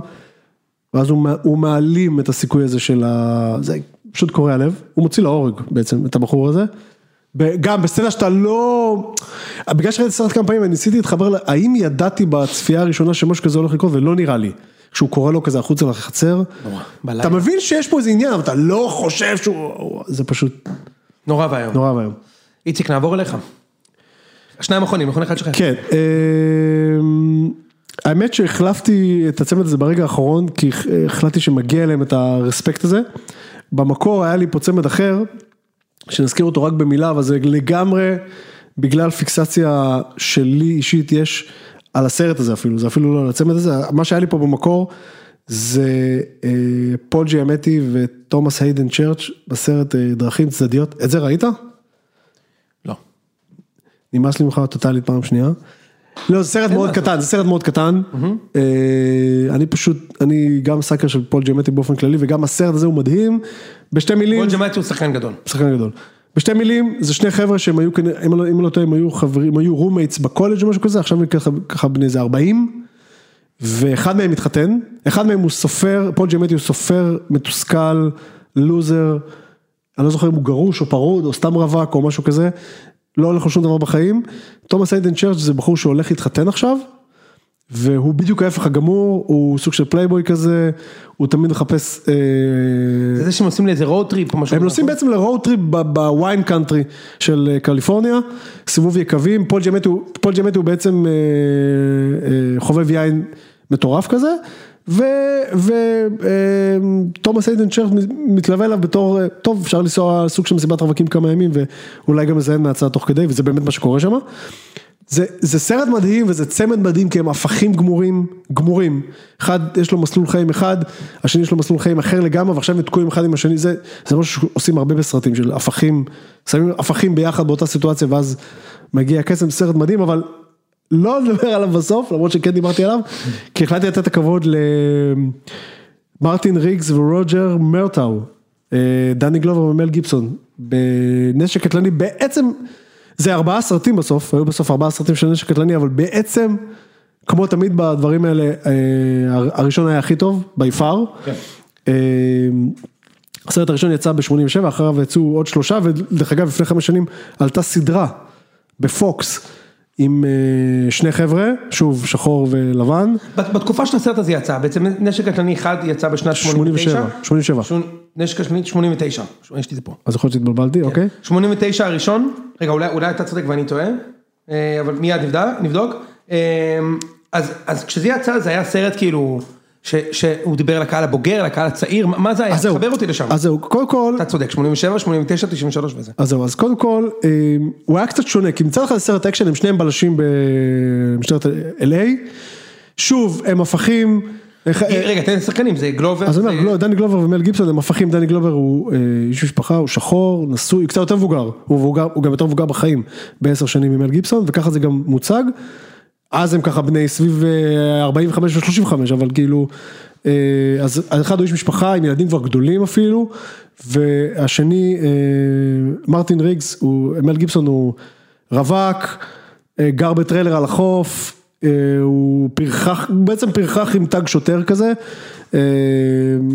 ואז הוא מע- הוא מעלים את הסיכוי הזה של ה... זה פשוט קורע לב, הוא מוציא להורג בעצם את הבחור הזה. גם בסצנה שאתה לא, בגלל שראיתי את הסרט כמה פעמים, אני ניסיתי להתחבר, ל- האם ידעתי בצפייה הראשונה שמשהו כזה הולך לקרות ולא נראה לי. כשהוא קורא לו כזה החוצה לחצר. אתה מבין שיש פה איזה עניין, אבל אתה לא חושב שהוא, זה פשוט נורא ואיום. נורא ואיום. איציק, נעבור אליך. השניים האחרונים, נכון אחד שלך. כן, אמ, האמת שהחלפתי את הצמד הזה ברגע האחרון, כי החלטתי שמגיע להם את הרספקט הזה. במקור היה לי פה צמד אחר, שנזכיר אותו רק במילה, אבל זה לגמרי בגלל פיקסציה שלי אישית יש על הסרט הזה אפילו, זה אפילו לא על הצמד הזה, מה שהיה לי פה במקור זה אה, פול ג'יאמטי ותומאס היידן צ'רץ' בסרט אה, דרכים צדדיות, את זה ראית? נמאס לי ממך טוטאלית פעם שנייה. לא, זה סרט מאוד קטן, זה סרט מאוד קטן. אה, אני פשוט, אני גם sucker של פול ג'מטי באופן כללי, וגם הסרט הזה הוא מדהים. בשתי מילים, פול ג'מאטי הוא שחקן גדול. שחקן גדול. בשתי מילים, זה שני חבר'ה שהם היו, כנראה- אם אני לא- אם אני לא טועה, הם היו חברים, היו roommates בקולג' או משהו כזה, עכשיו הם ככה, בני איזה 40. ואחד מהם מתחתן, אחד מהם הוא סופר, פול ג'מטי הוא סופר מתוסכל, לוזר, אני לא זוכר אם הוא גרוש או פרוד או סתם רווק או משהו כזה, לא הולך לו שום דבר בחיים. תומאס איידן צ'רץ' זה בחור שהולך להתחתן עכשיו, והוא בדיוק ההפך הגמור, הוא סוג של פלייבוי כזה, הוא תמיד מחפש... אה, זה זה שהם עושים לי איזה road trip או משהו. הם נוסעים בעצם ל road trip ב wine country של אה, קליפורניה, סיבוב יקבים, פול ג'מטי הוא- פול ג'מטי הוא בעצם אה, אה, חובב יין מטורף כזה, ותומאס איידן צ'רץ' מתלווה אליו בתור, אה, טוב אפשר לנסוע סוג של מסיבת רווקים כמה ימים ואולי גם לזיין מהצד תוך כדי וזה באמת מה שקורה שם. זה, זה סרט מדהים וזה צמד מדהים כי הם הפכים גמורים, גמורים. אחד יש לו מסלול חיים אחד, השני יש לו מסלול חיים אחר לגמרי ועכשיו הם תקועים אחד עם השני, זה, זה משהו שעושים הרבה בסרטים של הפכים, שמים הפכים ביחד באותה סיטואציה ואז מגיע קסם, סרט מדהים אבל לא נדבר עליו בסוף למרות שכן דיברתי עליו, כי החלטתי לתת את הכבוד למרטין ריגס ורוג'ר מרטאו, אה, דני גלובר ומל גיבסון, בנשק קטלני בעצם. זה ארבעה סרטים בסוף, היו בסוף ארבעה סרטים של נשק קטלני, אבל בעצם, כמו תמיד בדברים האלה, אה, הראשון היה הכי טוב, בי פאר. אה, הסרט הראשון יצא ב-87, אחריו יצאו עוד שלושה, ודרך אגב לפני חמש שנים עלתה סדרה בפוקס עם אה, שני חבר'ה, שוב שחור ולבן, בת- בתקופה של הסרט הזה יצא, בעצם נשק קטלני אחד יצא בשנת 89. 87, 87, שמונ- נשק קטלני 89, יש לי את זה פה. אז יכול להיות שהתבלבלתי, אוקיי? 89 הראשון, רגע אולי, אתה צודק ואני טועה, אה, אבל מיד נבדוק. אה, אז, אז כשזה יצא זה היה סרט כאילו, שהוא דיבר לקהל הבוגר, לקהל הצעיר, מה זה היה? אז זהו, תחבר אותי לשם. אז זהו, קודם כל, אתה צודק, 87, 89, 93 וזה. אז זהו, אז קודם כל, אה, הוא היה קצת שונה, כי מצד אחד סרט אקשן, הם שניהם בלשים במשטרת LA, שוב, הם הפכים, רגע, תן לי שחקנים, זה גלובר. אז אני אומר, לא, דני גלובר ומל גיבסון הם הפכים, דני גלובר הוא אה, איש משפחה, הוא שחור, נשוי, קצת יותר מבוגר, הוא גם יותר מבוגר בחיים, בעשר שנים ממל גיבסון, וככה זה גם מוצג, אז הם ככה בני סביב אה, 45 ו-35, אבל כאילו, אה, אז אחד הוא איש משפחה עם ילדים כבר גדולים אפילו, והשני, אה, מרטין ריגס, הוא, מל גיבסון הוא רווק, אה, גר בטריילר על החוף, אה, הוא פרחח, הוא בעצם פרחח עם תג שוטר כזה, אה,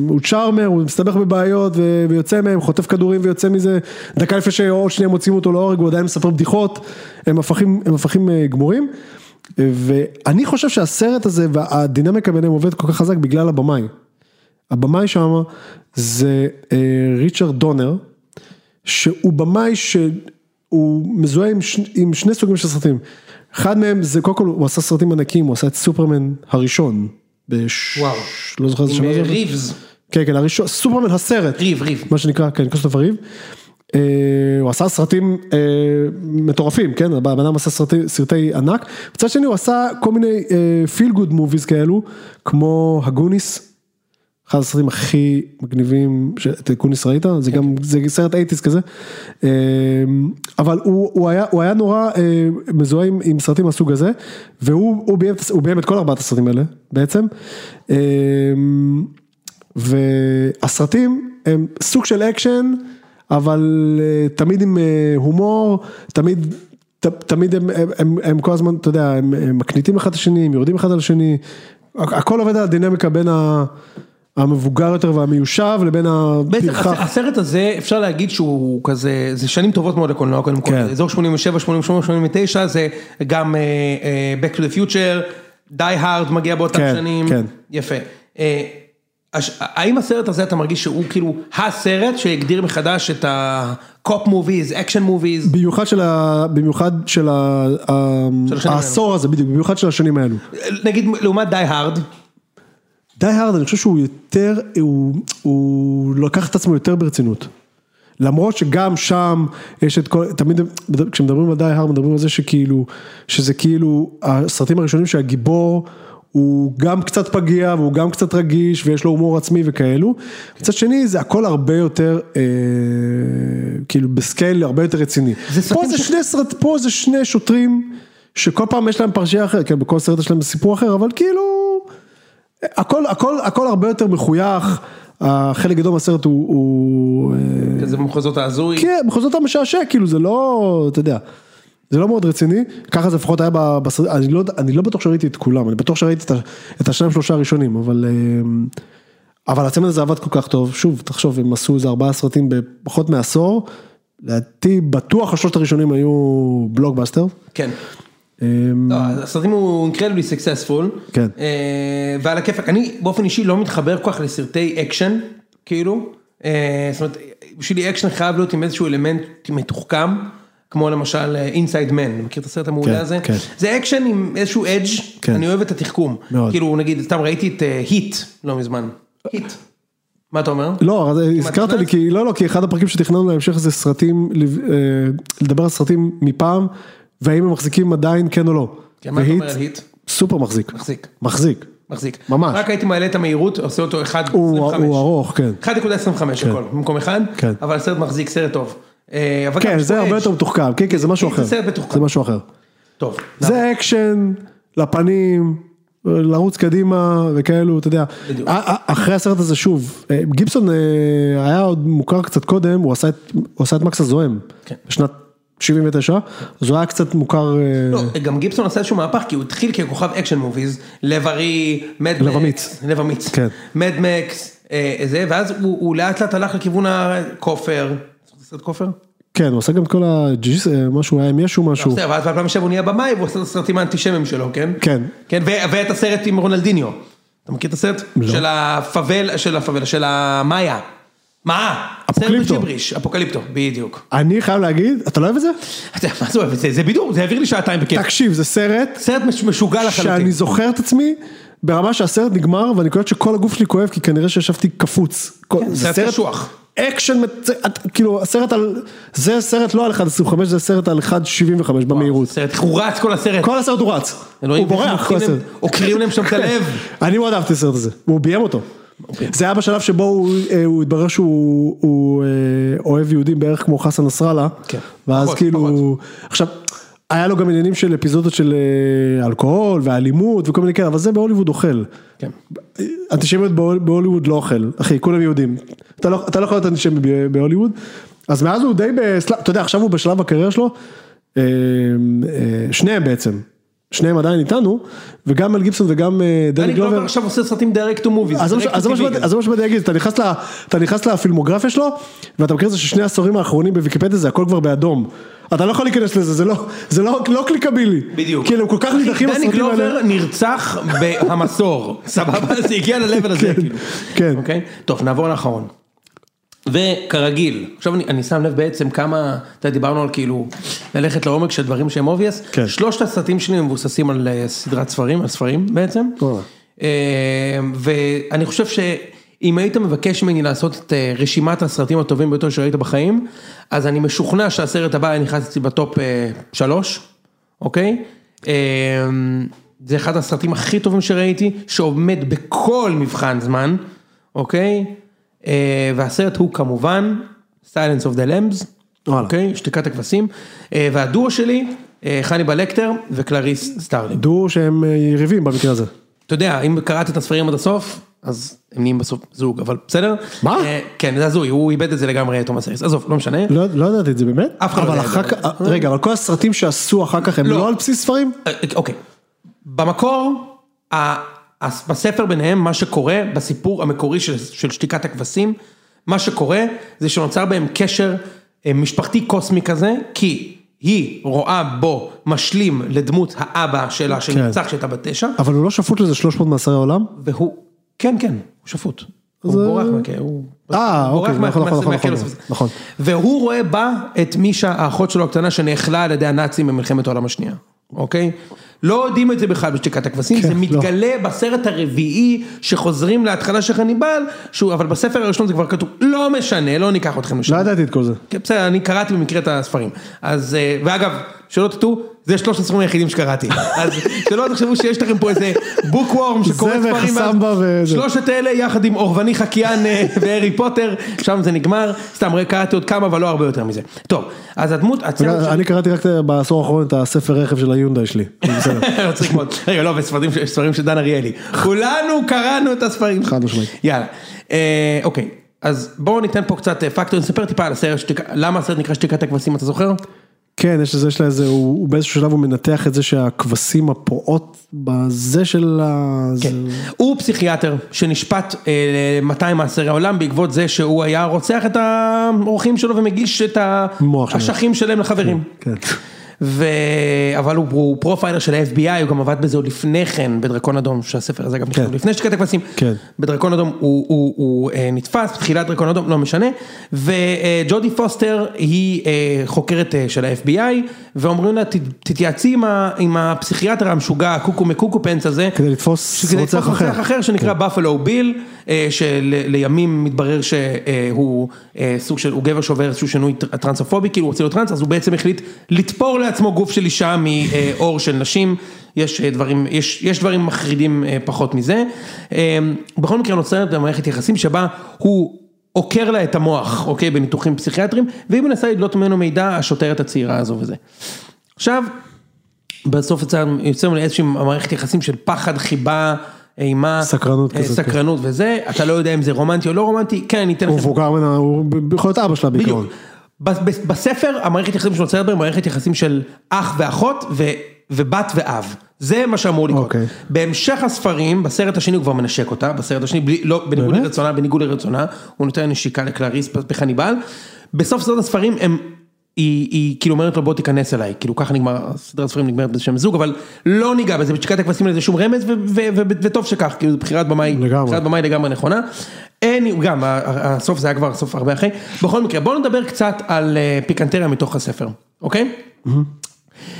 הוא צ'ארמר, הוא מסתבך בבעיות ויוצא מהם, חוטף כדורים ויוצא מזה, דקה לפני שעוד שנייה מוציאים אותו להורג, הוא עדיין מספר בדיחות, הם הפכים, הם הפכים אה, גמורים. ואני חושב שהסרט הזה והדינמיקה ביניהם עובד כל כך חזק בגלל הבמאי. הבמאי שם זה אה, ריצ'רד דונר, שהוא במאי שהוא מזוהה עם, ש... עם שני סוגים של סרטים. אחד מהם זה קודם כל הוא עשה סרטים ענקים, הוא עשה את סופרמן הראשון. בש... וואו. לא זוכר איזה עם שנה אה. ריבס, כן, כן, הראשון, סופרמן הסרט. ריב, ריב. מה שנקרא, כן, כריסטופר ריב. אה, הוא עשה סרטים אה, מטורפים, כן, הבן אדם עשה סרטי, סרטי ענק. מצד שני הוא עשה כל מיני feel good movies כאלו, כמו הגוניס. אחד הסרטים הכי מגניבים, את גוניס ראית? זה גם, זה סרט eighties כזה. אה, אבל הוא, הוא, היה, הוא היה נורא מזוהה עם, עם סרטים מהסוג הזה, והוא הוא ביים, את כל ארבעת הסרטים האלה בעצם. והסרטים הם סוג של אקשן, אבל אה, תמיד עם אה, הומור, תמיד, ת, תמיד הם, הם, הם, הם כל הזמן, אתה יודע, הם, הם מקניטים אחד את השני, הם יורדים אחד על השני, הכ- הכל עובד על הדינמיקה בין ה, המבוגר יותר והמיושב לבין הפרחח. הס- הסרט הזה אפשר להגיד שהוא כזה, זה שנים טובות מאוד לקולנוע קודם כל, כן. אזור 87, 88, 89 זה גם אה, אה, Back to the Future, Die Hard מגיע באותם כן, שנים, כן. יפה. הש- האם הסרט הזה אתה מרגיש שהוא כאילו הסרט שהגדיר מחדש את ה-cop movies, action movies, במיוחד של ה... במיוחד של ה... של העשור הזה, בדיוק, במיוחד של השנים האלו. נגיד לעומת Die Hard, די הארד, אני חושב שהוא יותר, הוא, הוא לקח את עצמו יותר ברצינות. למרות שגם שם יש את כל, תמיד כשמדברים על די הארד מדברים על זה שכאילו, שזה כאילו הסרטים הראשונים שהגיבור הוא גם קצת פגיע והוא גם קצת רגיש ויש לו הומור עצמי וכאלו. מצד שני זה הכל הרבה יותר, אה, כאילו בסקייל הרבה יותר רציני. זה פה זה ש- שני סרט, פה זה שני שוטרים שכל פעם יש להם פרשייה אחרת, כן בכל סרט יש להם סיפור אחר, אבל כאילו... הכל, הכל, הכל הרבה יותר מחוייך, החלק גדול מהסרט הוא, הוא אה, כזה במחוזות ההזוי, כן, זאת המשעשע, כאילו זה לא, אתה יודע, זה לא מאוד רציני, ככה זה לפחות היה ב- בסרט, אני לא, אני לא בטוח שראיתי את כולם, אני בטוח שראיתי את, השניים שלושה הראשונים, אבל, אה, אבל הצמד הזה עבד כל כך טוב, שוב, תחשוב, הם עשו איזה ארבעה סרטים בפחות מעשור, לדעתי בטוח השלושת הראשונים היו בלוקבאסטר. כן. אה, לא, הסרטים הוא כן. אה, ועל הכיפאק, אני באופן אישי לא מתחבר כל כך לסרטי אקשן, כאילו, אה, זאת אומרת, בשבילי אקשן חייב להיות עם איזשהו אלמנט מתוחכם, כמו למשל Inside Man, מכיר את הסרט המעולה כן, הזה? כן. זה אקשן עם איזשהו edge, כן. אני אוהב את התחכום, מאוד. כאילו נגיד, סתם ראיתי את Heat לא מזמן, Heat, מה אתה אומר? לא, אז הזכרת? לי, כי לא, לא, כי אחד הפרקים שתכננו להמשך זה סרטים, אה, לדבר על סרטים מפעם, והאם הם מחזיקים עדיין כן או לא. כן, מה אתה אומר על Heat? סופר מחזיק. מחזיק. מחזיק. מחזיק. ממש. רק הייתי מעלה את המהירות, עושה אותו 1.25. הוא ארוך, כן. 1.25 הכל, במקום אחד, כן. אבל הסרט מחזיק סרט טוב. אה, כן, זה הרבה. יותר מתוחכם, כן, כן, זה משהו זה אחר. סרט מתוחכם. זה משהו אחר. טוב. זה אקשן, לפנים, לרוץ קדימה וכאלו, אתה יודע. בדיוק. אחרי הסרט הזה שוב, אה, גיבסון אה, היה עוד מוכר קצת קודם, הוא עשה את, הוא עשה את מקס הזוהם. כן. בשנת 79, אז הוא היה קצת מוכר. לא, גם גיבסון עשה איזשהו מהפך, כי הוא התחיל ככוכב action movies, לב ארי, Mad Max. לב אמיץ. לב אמיץ. כן. Mad Max, אה, זה, ואז הוא הוא לאט לאט הלך לכיוון הכופר. סרט כופר? כן, הוא עשה גם את כל הג'יס, אה, משהו, היה עם ישו משהו. בסדר, ואז ב-2007 הוא נהיה במאי והוא עושה את הסרטים האנטישמים שלו, כן? כן. כן, ואת הסרט עם רונלדיניו. אתה מכיר את הסרט? לא. של הפאבל, של הפאבל, של המאיה. מה? אפוקליפטו. סרט בג'יבריש, אפוקליפטו, בדיוק. אני חייב להגיד, אתה לא אוהב את זה? אתה מה זה אוהב את זה? זה בדיוק, זה העביר לי שעתיים בכיף. תקשיב, זה סרט סרט מש- משוגע לחלוטין. שאני זוכר את עצמי ברמה שהסרט נגמר ואני קולט שכל הגוף שלי כואב כי כנראה שישבתי קפוץ. כן, זה סרט קשוח. אקשן, כאילו הסרט על, זה סרט לא על 1.25 זה סרט על 1.75 במהירות. סרט, הוא רץ כל הסרט. כל הסרט הוא רץ, הוא בורח כל הסרט. עוקרים להם שם את הלב. אני מאוד אהבתי את הסרט הזה, הוא ביים אותו. אוקיי. זה היה בשלב שבו הוא, אה, התברר שהוא הוא, אה, אוהב יהודים בערך כמו חסן נסראללה. כן. ואז כאילו, עכשיו, היה לו גם עניינים של אפיזודות של אה, אלכוהול ואלימות וכל מיני כאלה, אבל זה בהוליווד אוכל. כן. אנטישמיות בהול- בהוליווד לא אוכל, אחי, כולם יהודים. אתה לא, אתה לא יכול להיות אנטישמי בהוליווד. אז מאז הוא די בסלאם, אתה יודע, עכשיו הוא בשלב הקריירה שלו, אה, אה, שניהם בעצם, שניהם עדיין איתנו, וגם מל גיבסון וגם אה, דני דני גלובר גלובר. עכשיו עושה סרטים direct to movies. אז זה מה שבאתי- להגיד, אתה נכנס לפילמוגרפיה שלו, ואתה מכיר את זה ששני העשורים האחרונים בוויקיפדיה זה הכל כבר באדום. אתה לא יכול להיכנס לזה, זה לא, זה לא, לא קליקבילי. בדיוק. כאילו הם כל כך נידחים דני הסרטים האלה. גלובר נרצח בהמסור, סבבה? זה הגיע ל-level הזה, כאילו. כן. אוקיי? טוב, נעבור לאחרון. וכרגיל, עכשיו אני, אני שם לב בעצם כמה, אתה יודע, דיברנו על כאילו ללכת לעומק של דברים שהם obvious, כן. שלושת הסרטים שלי מבוססים על אה, סדרת ספרים, על ספרים בעצם. אה, ואני חושב שאם היית מבקש ממני לעשות את אה, רשימת הסרטים הטובים ביותר שראית בחיים, אז אני משוכנע שהסרט הבא היה נכנס אצלי בטופ שלוש, אוקיי? זה אחד הסרטים הכי טובים שראיתי, שעומד בכל מבחן זמן, אוקיי? אה, והסרט הוא כמובן Silence of the Lambs. אוקיי? שתיקת הכבשים, אה, והדואו שלי, אה, חניבל לקטר וקלריס סטארלינג. דו שהם יריבים במקרה הזה. אתה יודע, אם קראת את הספרים עד הסוף, אז הם נהיים בסוף זוג, אבל בסדר? מה? כן, זה הזוי, הוא איבד את זה לגמרי, תומאס האריס, עזוב, לא משנה. לא, לא ידעתי את זה באמת, אף אחד לא יודע רגע, אבל כל הסרטים שעשו אחר כך הם לא. לא על בסיס ספרים? אוקיי, במקור, בספר ביניהם, מה שקורה, בסיפור המקורי של, של שתיקת הכבשים, מה שקורה זה שנוצר בהם קשר אה, משפחתי קוסמי כזה, כי היא רואה בו משלים לדמות האבא שלה שנרצח כשהייתה בת תשע, אבל הוא לא שפוט לזה 300 מאסרי עולם? והוא, כן כן, הוא שפוט. הוא זה- בורח מהכלא, הוא אה, בורח אוקיי, נכון, נכון, מהכלא נכון, הספציפי. נכון. והוא רואה בה את מישה, האחות שלו הקטנה, שנאכלה על ידי הנאצים במלחמת העולם השנייה, אוקיי? לא יודעים את זה בכלל בשתיקת הכבשים, כן, זה לא. מתגלה בסרט הרביעי שחוזרים להתחלה של חניבל, שהוא, אבל בספר הראשון זה כבר כתוב, לא משנה, לא ניקח אתכם לשם. לא ידעתי את כל זה. כן, בסדר, אני קראתי במקרה את הספרים. אז, אה, ואגב, שלא תטעו, זה שלושת הספרים היחידים שקראתי. אז שלא תחשבו שיש לכם פה איזה בוק וורם שקורא זה ספרים. וחסמבה ואז- וזה. שלושת אלה יחד עם אורבני חקיין אה, והארי פוטר, שם זה נגמר. סתם, קראתי עוד כמה, אבל לא הרבה יותר מזה. טוב, אז הדמות, אני קראתי רק בעשור האחרון את הספר רכב של היונדאי שלי. זה. רגע, לא, בספרים של- דן אריאלי. כולנו קראנו את הספרים. חד משמעית. יאללה. אה, אוקיי, אז בואו ניתן פה קצת אה, פקטור, נספר טיפה על הסרט, למה הסרט נקרא שתיקת הכבשים, אתה זוכר? כן, יש לזה, יש לה איזה, הוא הוא באיזשהו שלב הוא מנתח את זה שהכבשים הפורעות בזה של ה... כן. הוא פסיכיאטר שנשפט אה, ל-200 מאסרי העולם בעקבות זה שהוא היה רוצח את האורחים שלו ומגיש את. האשכים שלהם לחברים. כן. ו... אבל הוא, הוא profiler של ה-FBI, הוא גם עבד בזה עוד לפני כן בדרקון אדום, שהספר הזה גם נכתב לפני שתיקת הכבשים. כן. בדרקון אדום הוא, הוא, הוא אה, נתפס, תחילת דרקון אדום, לא משנה. וג'ודי פוסטר היא אה, חוקרת אה, של ה-FBI, ואומרים לה, "ת- תתייעצי עם, עם הפסיכיאטר המשוגע, הקוקו מקוקו פנס הזה. כדי לתפוס רוצח אחר. שנקרא בפלו ביל, אה, שלימים מתברר שהוא אה, סוג של, הוא גבר שעובר איזשהו שינוי טר- טרנסופובי, כאילו הוא רוצה להיות טרנס, אז הוא בעצם החליט לתפור לעצמו גוף של אישה מעור של נשים, יש אה, דברים, יש, יש דברים מחרידים אה, פחות מזה. אה, בכל מקרה נוצרת במערכת יחסים שבה הוא עוקר לה את המוח, אוקיי, בניתוחים פסיכיאטריים, והיא מנסה לדלות ממנו מידע, השוטרת הצעירה הזו וזה. עכשיו, בסוף יוצא לנו איזושהי מערכת יחסים של פחד, חיבה, אימה, סקרנות אה, כזאת, כן. סקרנות וזה, אתה לא יודע אם זה רומנטי או לא רומנטי, כן, אני אתן הוא לכם, מבוגר ממנה, הוא יכול להיות אבא שלה בעיקרון. בספר המערכת יחסים שנוצרת בהם, מערכת יחסים של אח ואחות ו- ובת ואב, זה מה שאמור לקרות. אוקיי. בהמשך הספרים, בסרט השני הוא כבר מנשק אותה, בסרט השני, בלי, לא, בניגוד? לרצונה, בניגוד לרצונה, הוא נותן נשיקה לקלריס בחניבל, בסוף סדרת הספרים הם, היא, היא כאילו אומרת לו בוא תיכנס אליי, כאילו ככה נגמר, סדרת הספרים נגמרת באיזשהם זוג, אבל לא ניגע בזה, בשתיקת הכבשים לזה שום רמז, וטוב שכך, כאילו בחירת במאי. בחירת במאי לגמרי נכונה. אין, גם, הסוף זה היה כבר סוף הרבה אחרי. בכל מקרה, בואו נדבר קצת על אה, פיקנטריה מתוך הספר, אוקיי?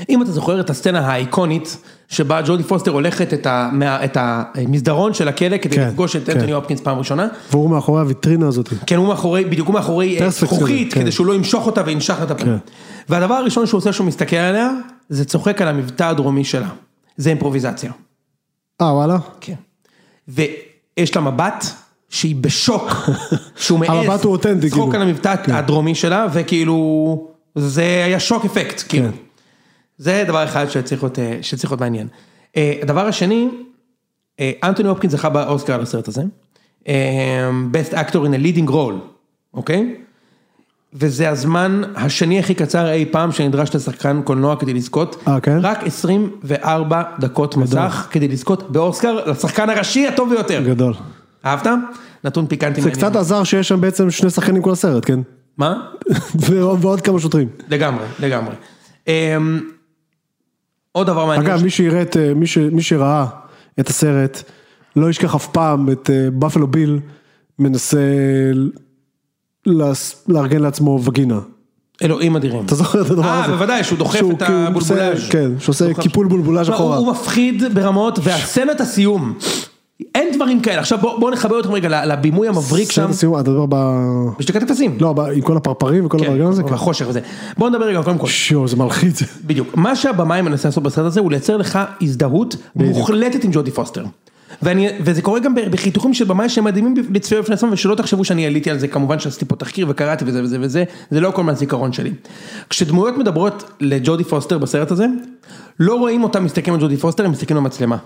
אם אתה זוכר את הסצנה האיקונית, שבה ג'ודי פוסטר הולכת את, ה, מה, את המסדרון של הכלא כדי כן, לפגוש את כן. אנטוני הופקינס פעם ראשונה. והוא מאחורי הוויטרינה הזאת. כן, הוא מאחורי, בדיוק הוא מאחורי אה, זכוכית, כן. כדי שהוא לא ימשוך אותה וינשך את הפנים. כן. והדבר הראשון שהוא עושה שהוא מסתכל עליה, זה צוחק על המבטא הדרומי שלה. זה אימפרוביזציה. אה וואלה? כן. ויש לה מבט שהיא בשוק, שהוא מעז, המבט הוא אותנטי, צחוק כאילו. על המבטא הדרומי שלה, וכאילו, זה היה שוק אפקט, כאילו. כן. זה דבר אחד שצריך להיות, אה, שצריך להיות מעניין. אה, הדבר השני, אה, אנטוני הופקינס זכה באוסקר על הסרט הזה, best actor in a leading role, אוקיי? וזה הזמן השני הכי קצר אי פעם שנדרש לשחקן קולנוע כדי לזכות. אה, כן? רק 24 דקות מסך כדי לזכות באוסקר לשחקן הראשי הטוב ביותר. גדול. אהבת? נתון פיקנטי זה. קצת עזר שיש שם בעצם שני שחקנים כל הסרט, כן? מה? ועוד ועוד כמה שוטרים. לגמרי, לגמרי. עוד דבר מעניין. אגב, מי שיראה את, אה, מי שראה את הסרט, לא ישכח אף פעם את אה, בפלו ביל מנסה לארגן לעצמו וגינה. אלוהים אדירים. אתה זוכר את הדבר אה, הזה? בוודאי, שהוא דוחף את כאילו הבולבולאז'. כן, שעושה קיפול בולבולאז' לא, אחורה. הוא מפחיד ברמות, והסצנת הסיום, אין דברים כאלה. עכשיו בואו בוא נחבר אתכם רגע לבימוי המבריק שם, סרט הסיום, אתה מדבר ב... בשתיקת הכבשים. לא, ב- עם כל הפרפרים וכל כן, הבלגן הזה? כן. והחושך וזה. בואו נדבר רגע קודם כל. שיו, זה מלחיץ. בדיוק. מה שהבמאי מנסה לעשות בסרט הזה הוא לייצר לך הזדהות מוחלטת עם ג'ודי פוסטר. ואני, וזה קורה גם בחיתוכים של במאי שהם מדהימים לצפייה בפני עצמם ושלא תחשבו שאני עליתי על זה כמובן שעשיתי פה תחקיר וקראתי וזה וזה וזה זה לא הכל מהזיכרון שלי. כשדמויות מדברות לג'ודי פוסטר בסרט הזה לא רואים אותם מסתכלים על ג'ודי פוסטר הם מסתכלים במצלמה.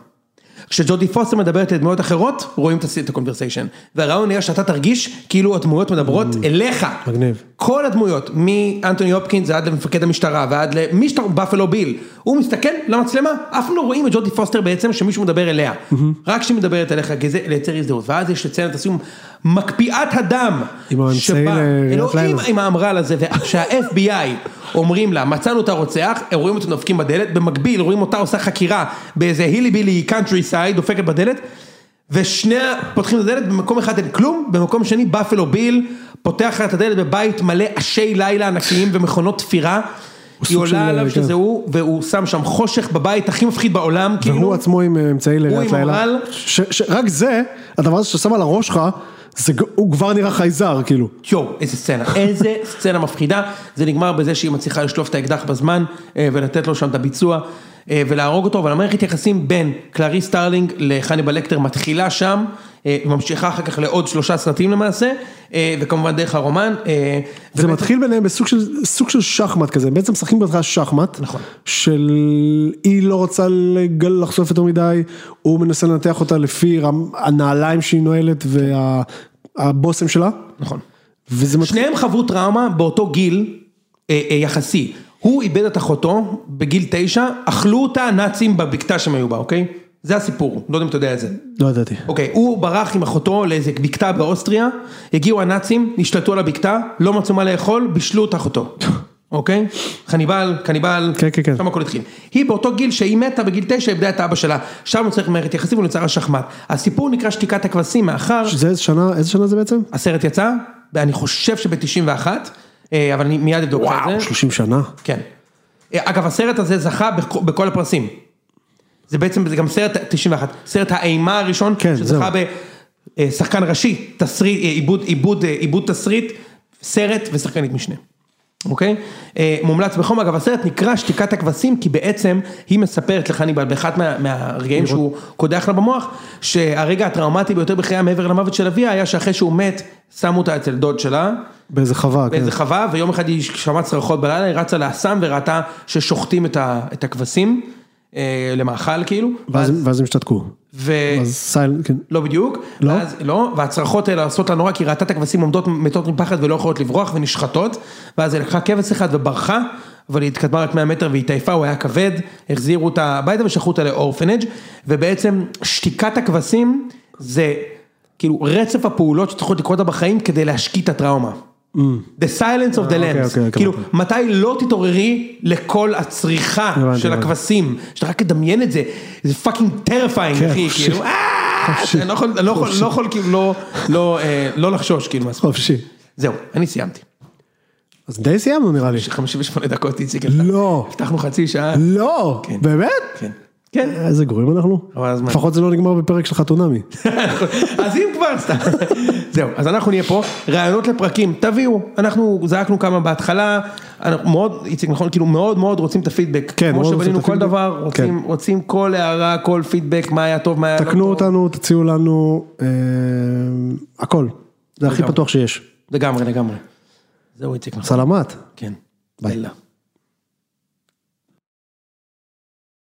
כשג'ודי פוסטר מדברת לדמויות אחרות רואים את ה conversation. והרעיון היה שאתה תרגיש כאילו הדמויות מדברות אליך. מגניב. כל הדמויות, מאנטוני הופקינס ועד למפקד המשטרה ועד למי שאתה, בפלו ביל, הוא מסתכל למצלמה, אף לא רואים את ג'ודי פוסטר בעצם שמישהו מדבר אליה, רק כשהיא מדברת אליך, זה לייצר הזדהות, ואז יש לציין את הסיום, מקפיאת הדם, עם האמצעי לראיית אלוהים לילה. עם האמר"ל הזה, ושה-FBI אומרים לה, מצאנו את הרוצח, רואים אותנו דופקים בדלת, במקביל רואים אותה עושה חקירה באיזה hillbilly countryside, דופקת בדלת, ושני פותחים את הדלת, במקום אחד אין כלום, במקום שני בפלו ביל פותח לה את הדלת בבית מלא עשי לילה ענקיים ומכונות תפירה. היא עולה עליו כן. שזה הוא, והוא שם שם חושך בבית הכי מפחיד בעולם, כאילו. והוא עצמו עם אה, אמצעי לראיית עם לילה. אמר"ל. ש- ש- רק זה, הדבר הזה שאתה שם על הראש שלך, הוא כבר נראה חייזר, כאילו. יואו, איזה סצנה, איזה סצנה מפחידה, זה נגמר בזה שהיא מצליחה לשלוף את האקדח בזמן אה, ולתת לו שם את הביצוע אה, ולהרוג אותו, אבל המערכת יחסים בין קלריס סטארלינג לחניבל לקטר מתחילה שם, אה, ממשיכה אחר כך לעוד שלושה סרטים למעשה, וכמובן דרך הרומן. זה ובעצם- מתחיל ביניהם בסוג של, סוג של שחמט כזה, בעצם משחקים בהתחלה שחמט, נכון. של היא לא רוצה לחשוף יותר מדי, הוא מנסה לנתח אותה לפי הנעליים שהיא נועלת והבושם שלה, נכון. וזה מתחיל, שניהם חוו טראומה באותו גיל אה, אה, יחסי. הוא איבד את אחותו בגיל תשע, אכלו אותה הנאצים בבקתה שהם היו בה, אוקיי? זה הסיפור, לא יודע אם אתה יודע את זה. לא ידעתי, אוקיי, הוא ברח עם אחותו לאיזה בקתה באוסטריה, הגיעו הנאצים, נשלטו על הבקתה, לא מצאו מה לאכול, בישלו את אחותו. אוקיי? חניבל, קניבל, כן, כן, כן. שם הכל התחיל. היא באותו גיל שהיא מתה בגיל תשע, איבדה את אבא שלה, שם הוא צריך מערכת יחסים ונוצר השחמט. הסיפור נקרא שתיקת הכבשים מאחר, שזה איזה שנה, איזה שנה זה בעצם? הסרט יצא, ואני חושב שב-91, אבל אני מיד אבדוק את זה. וואו, 30 שנה, כן. אגב, הסרט הזה זכה בכ- בכל הפרסים. זה בעצם, זה גם סרט 91, סרט האימה הראשון, כן, שזכה בשחקן ראשי, תסריט, אה, עיבוד, עיבוד, אה, עיבוד תסריט, סרט ושחקנית משנה. אוקיי? אה, מומלץ בחום, אגב הסרט נקרא שתיקת הכבשים כי בעצם היא מספרת לחניבל באחד מה, מהרגעים שהוא קודח לה במוח שהרגע הטראומטי ביותר בחייה מעבר למוות של אביה היה שאחרי שהוא מת שמו אותה אצל דוד שלה באיזה חווה, כן. באיזה חווה, ויום אחד היא שמעה צרחות בלילה, היא רצה לאסם וראתה ששוחטים את ה- את הכבשים למאכל כאילו, ואז ואז הם השתתקו, ו... סייל, כן, לא בדיוק, לא? ואז, לא, והצרחות האלה עושות לה נורא, כי ראתה את הכבשים עומדות מתות מפחד ולא יכולות לברוח ונשחטות, ואז היא לקחה כבש אחד וברחה, אבל היא התקדמה רק 100 מטר והיא התעייפה, הוא היה כבד, החזירו אותה הביתה ושלחו אותה לאורפנג', ובעצם שתיקת הכבשים זה כאילו רצף הפעולות שצריכות לקרות בחיים כדי להשקיט את הטראומה. The silence of the אוקיי, lambs, אוקיי, כאילו קלטתי. מתי לא תתעוררי לקול הצריחה של. הכבשים, שאתה רק תדמיין את זה, זה fucking terrifying כן, אחי. כאילו, "אה!" אני לא יכול, אני יכול, יכול כאילו לא, אה, לחשוש כאילו מהספורט. חופשי. זהו, אני סיימתי. אז די סיימנו נראה לי. 58 דקות איציק, לא, הבטחנו חצי שעה. לא, כן. באמת? כן. כן. איזה גרועים אנחנו? לפחות זה לא נגמר בפרק של חתונמי. אז אם כבר סתם. זהו, אז אנחנו נהיה פה, רעיונות לפרקים, תביאו, אנחנו זרקנו כמה בהתחלה, אנחנו מאוד, איציק נכון, כאילו מאוד מאוד רוצים את הפידבק. כן, כמו שבנינו כל. דבר, רוצים, כן. רוצים כל הערה, כל פידבק, מה היה טוב, מה היה לא טוב. תקנו אותנו, תציעו לנו, אה, הכל. זה הכי. פתוח שיש. לגמרי, לגמרי. זהו איציק נכון. סלמת. כן. ביי.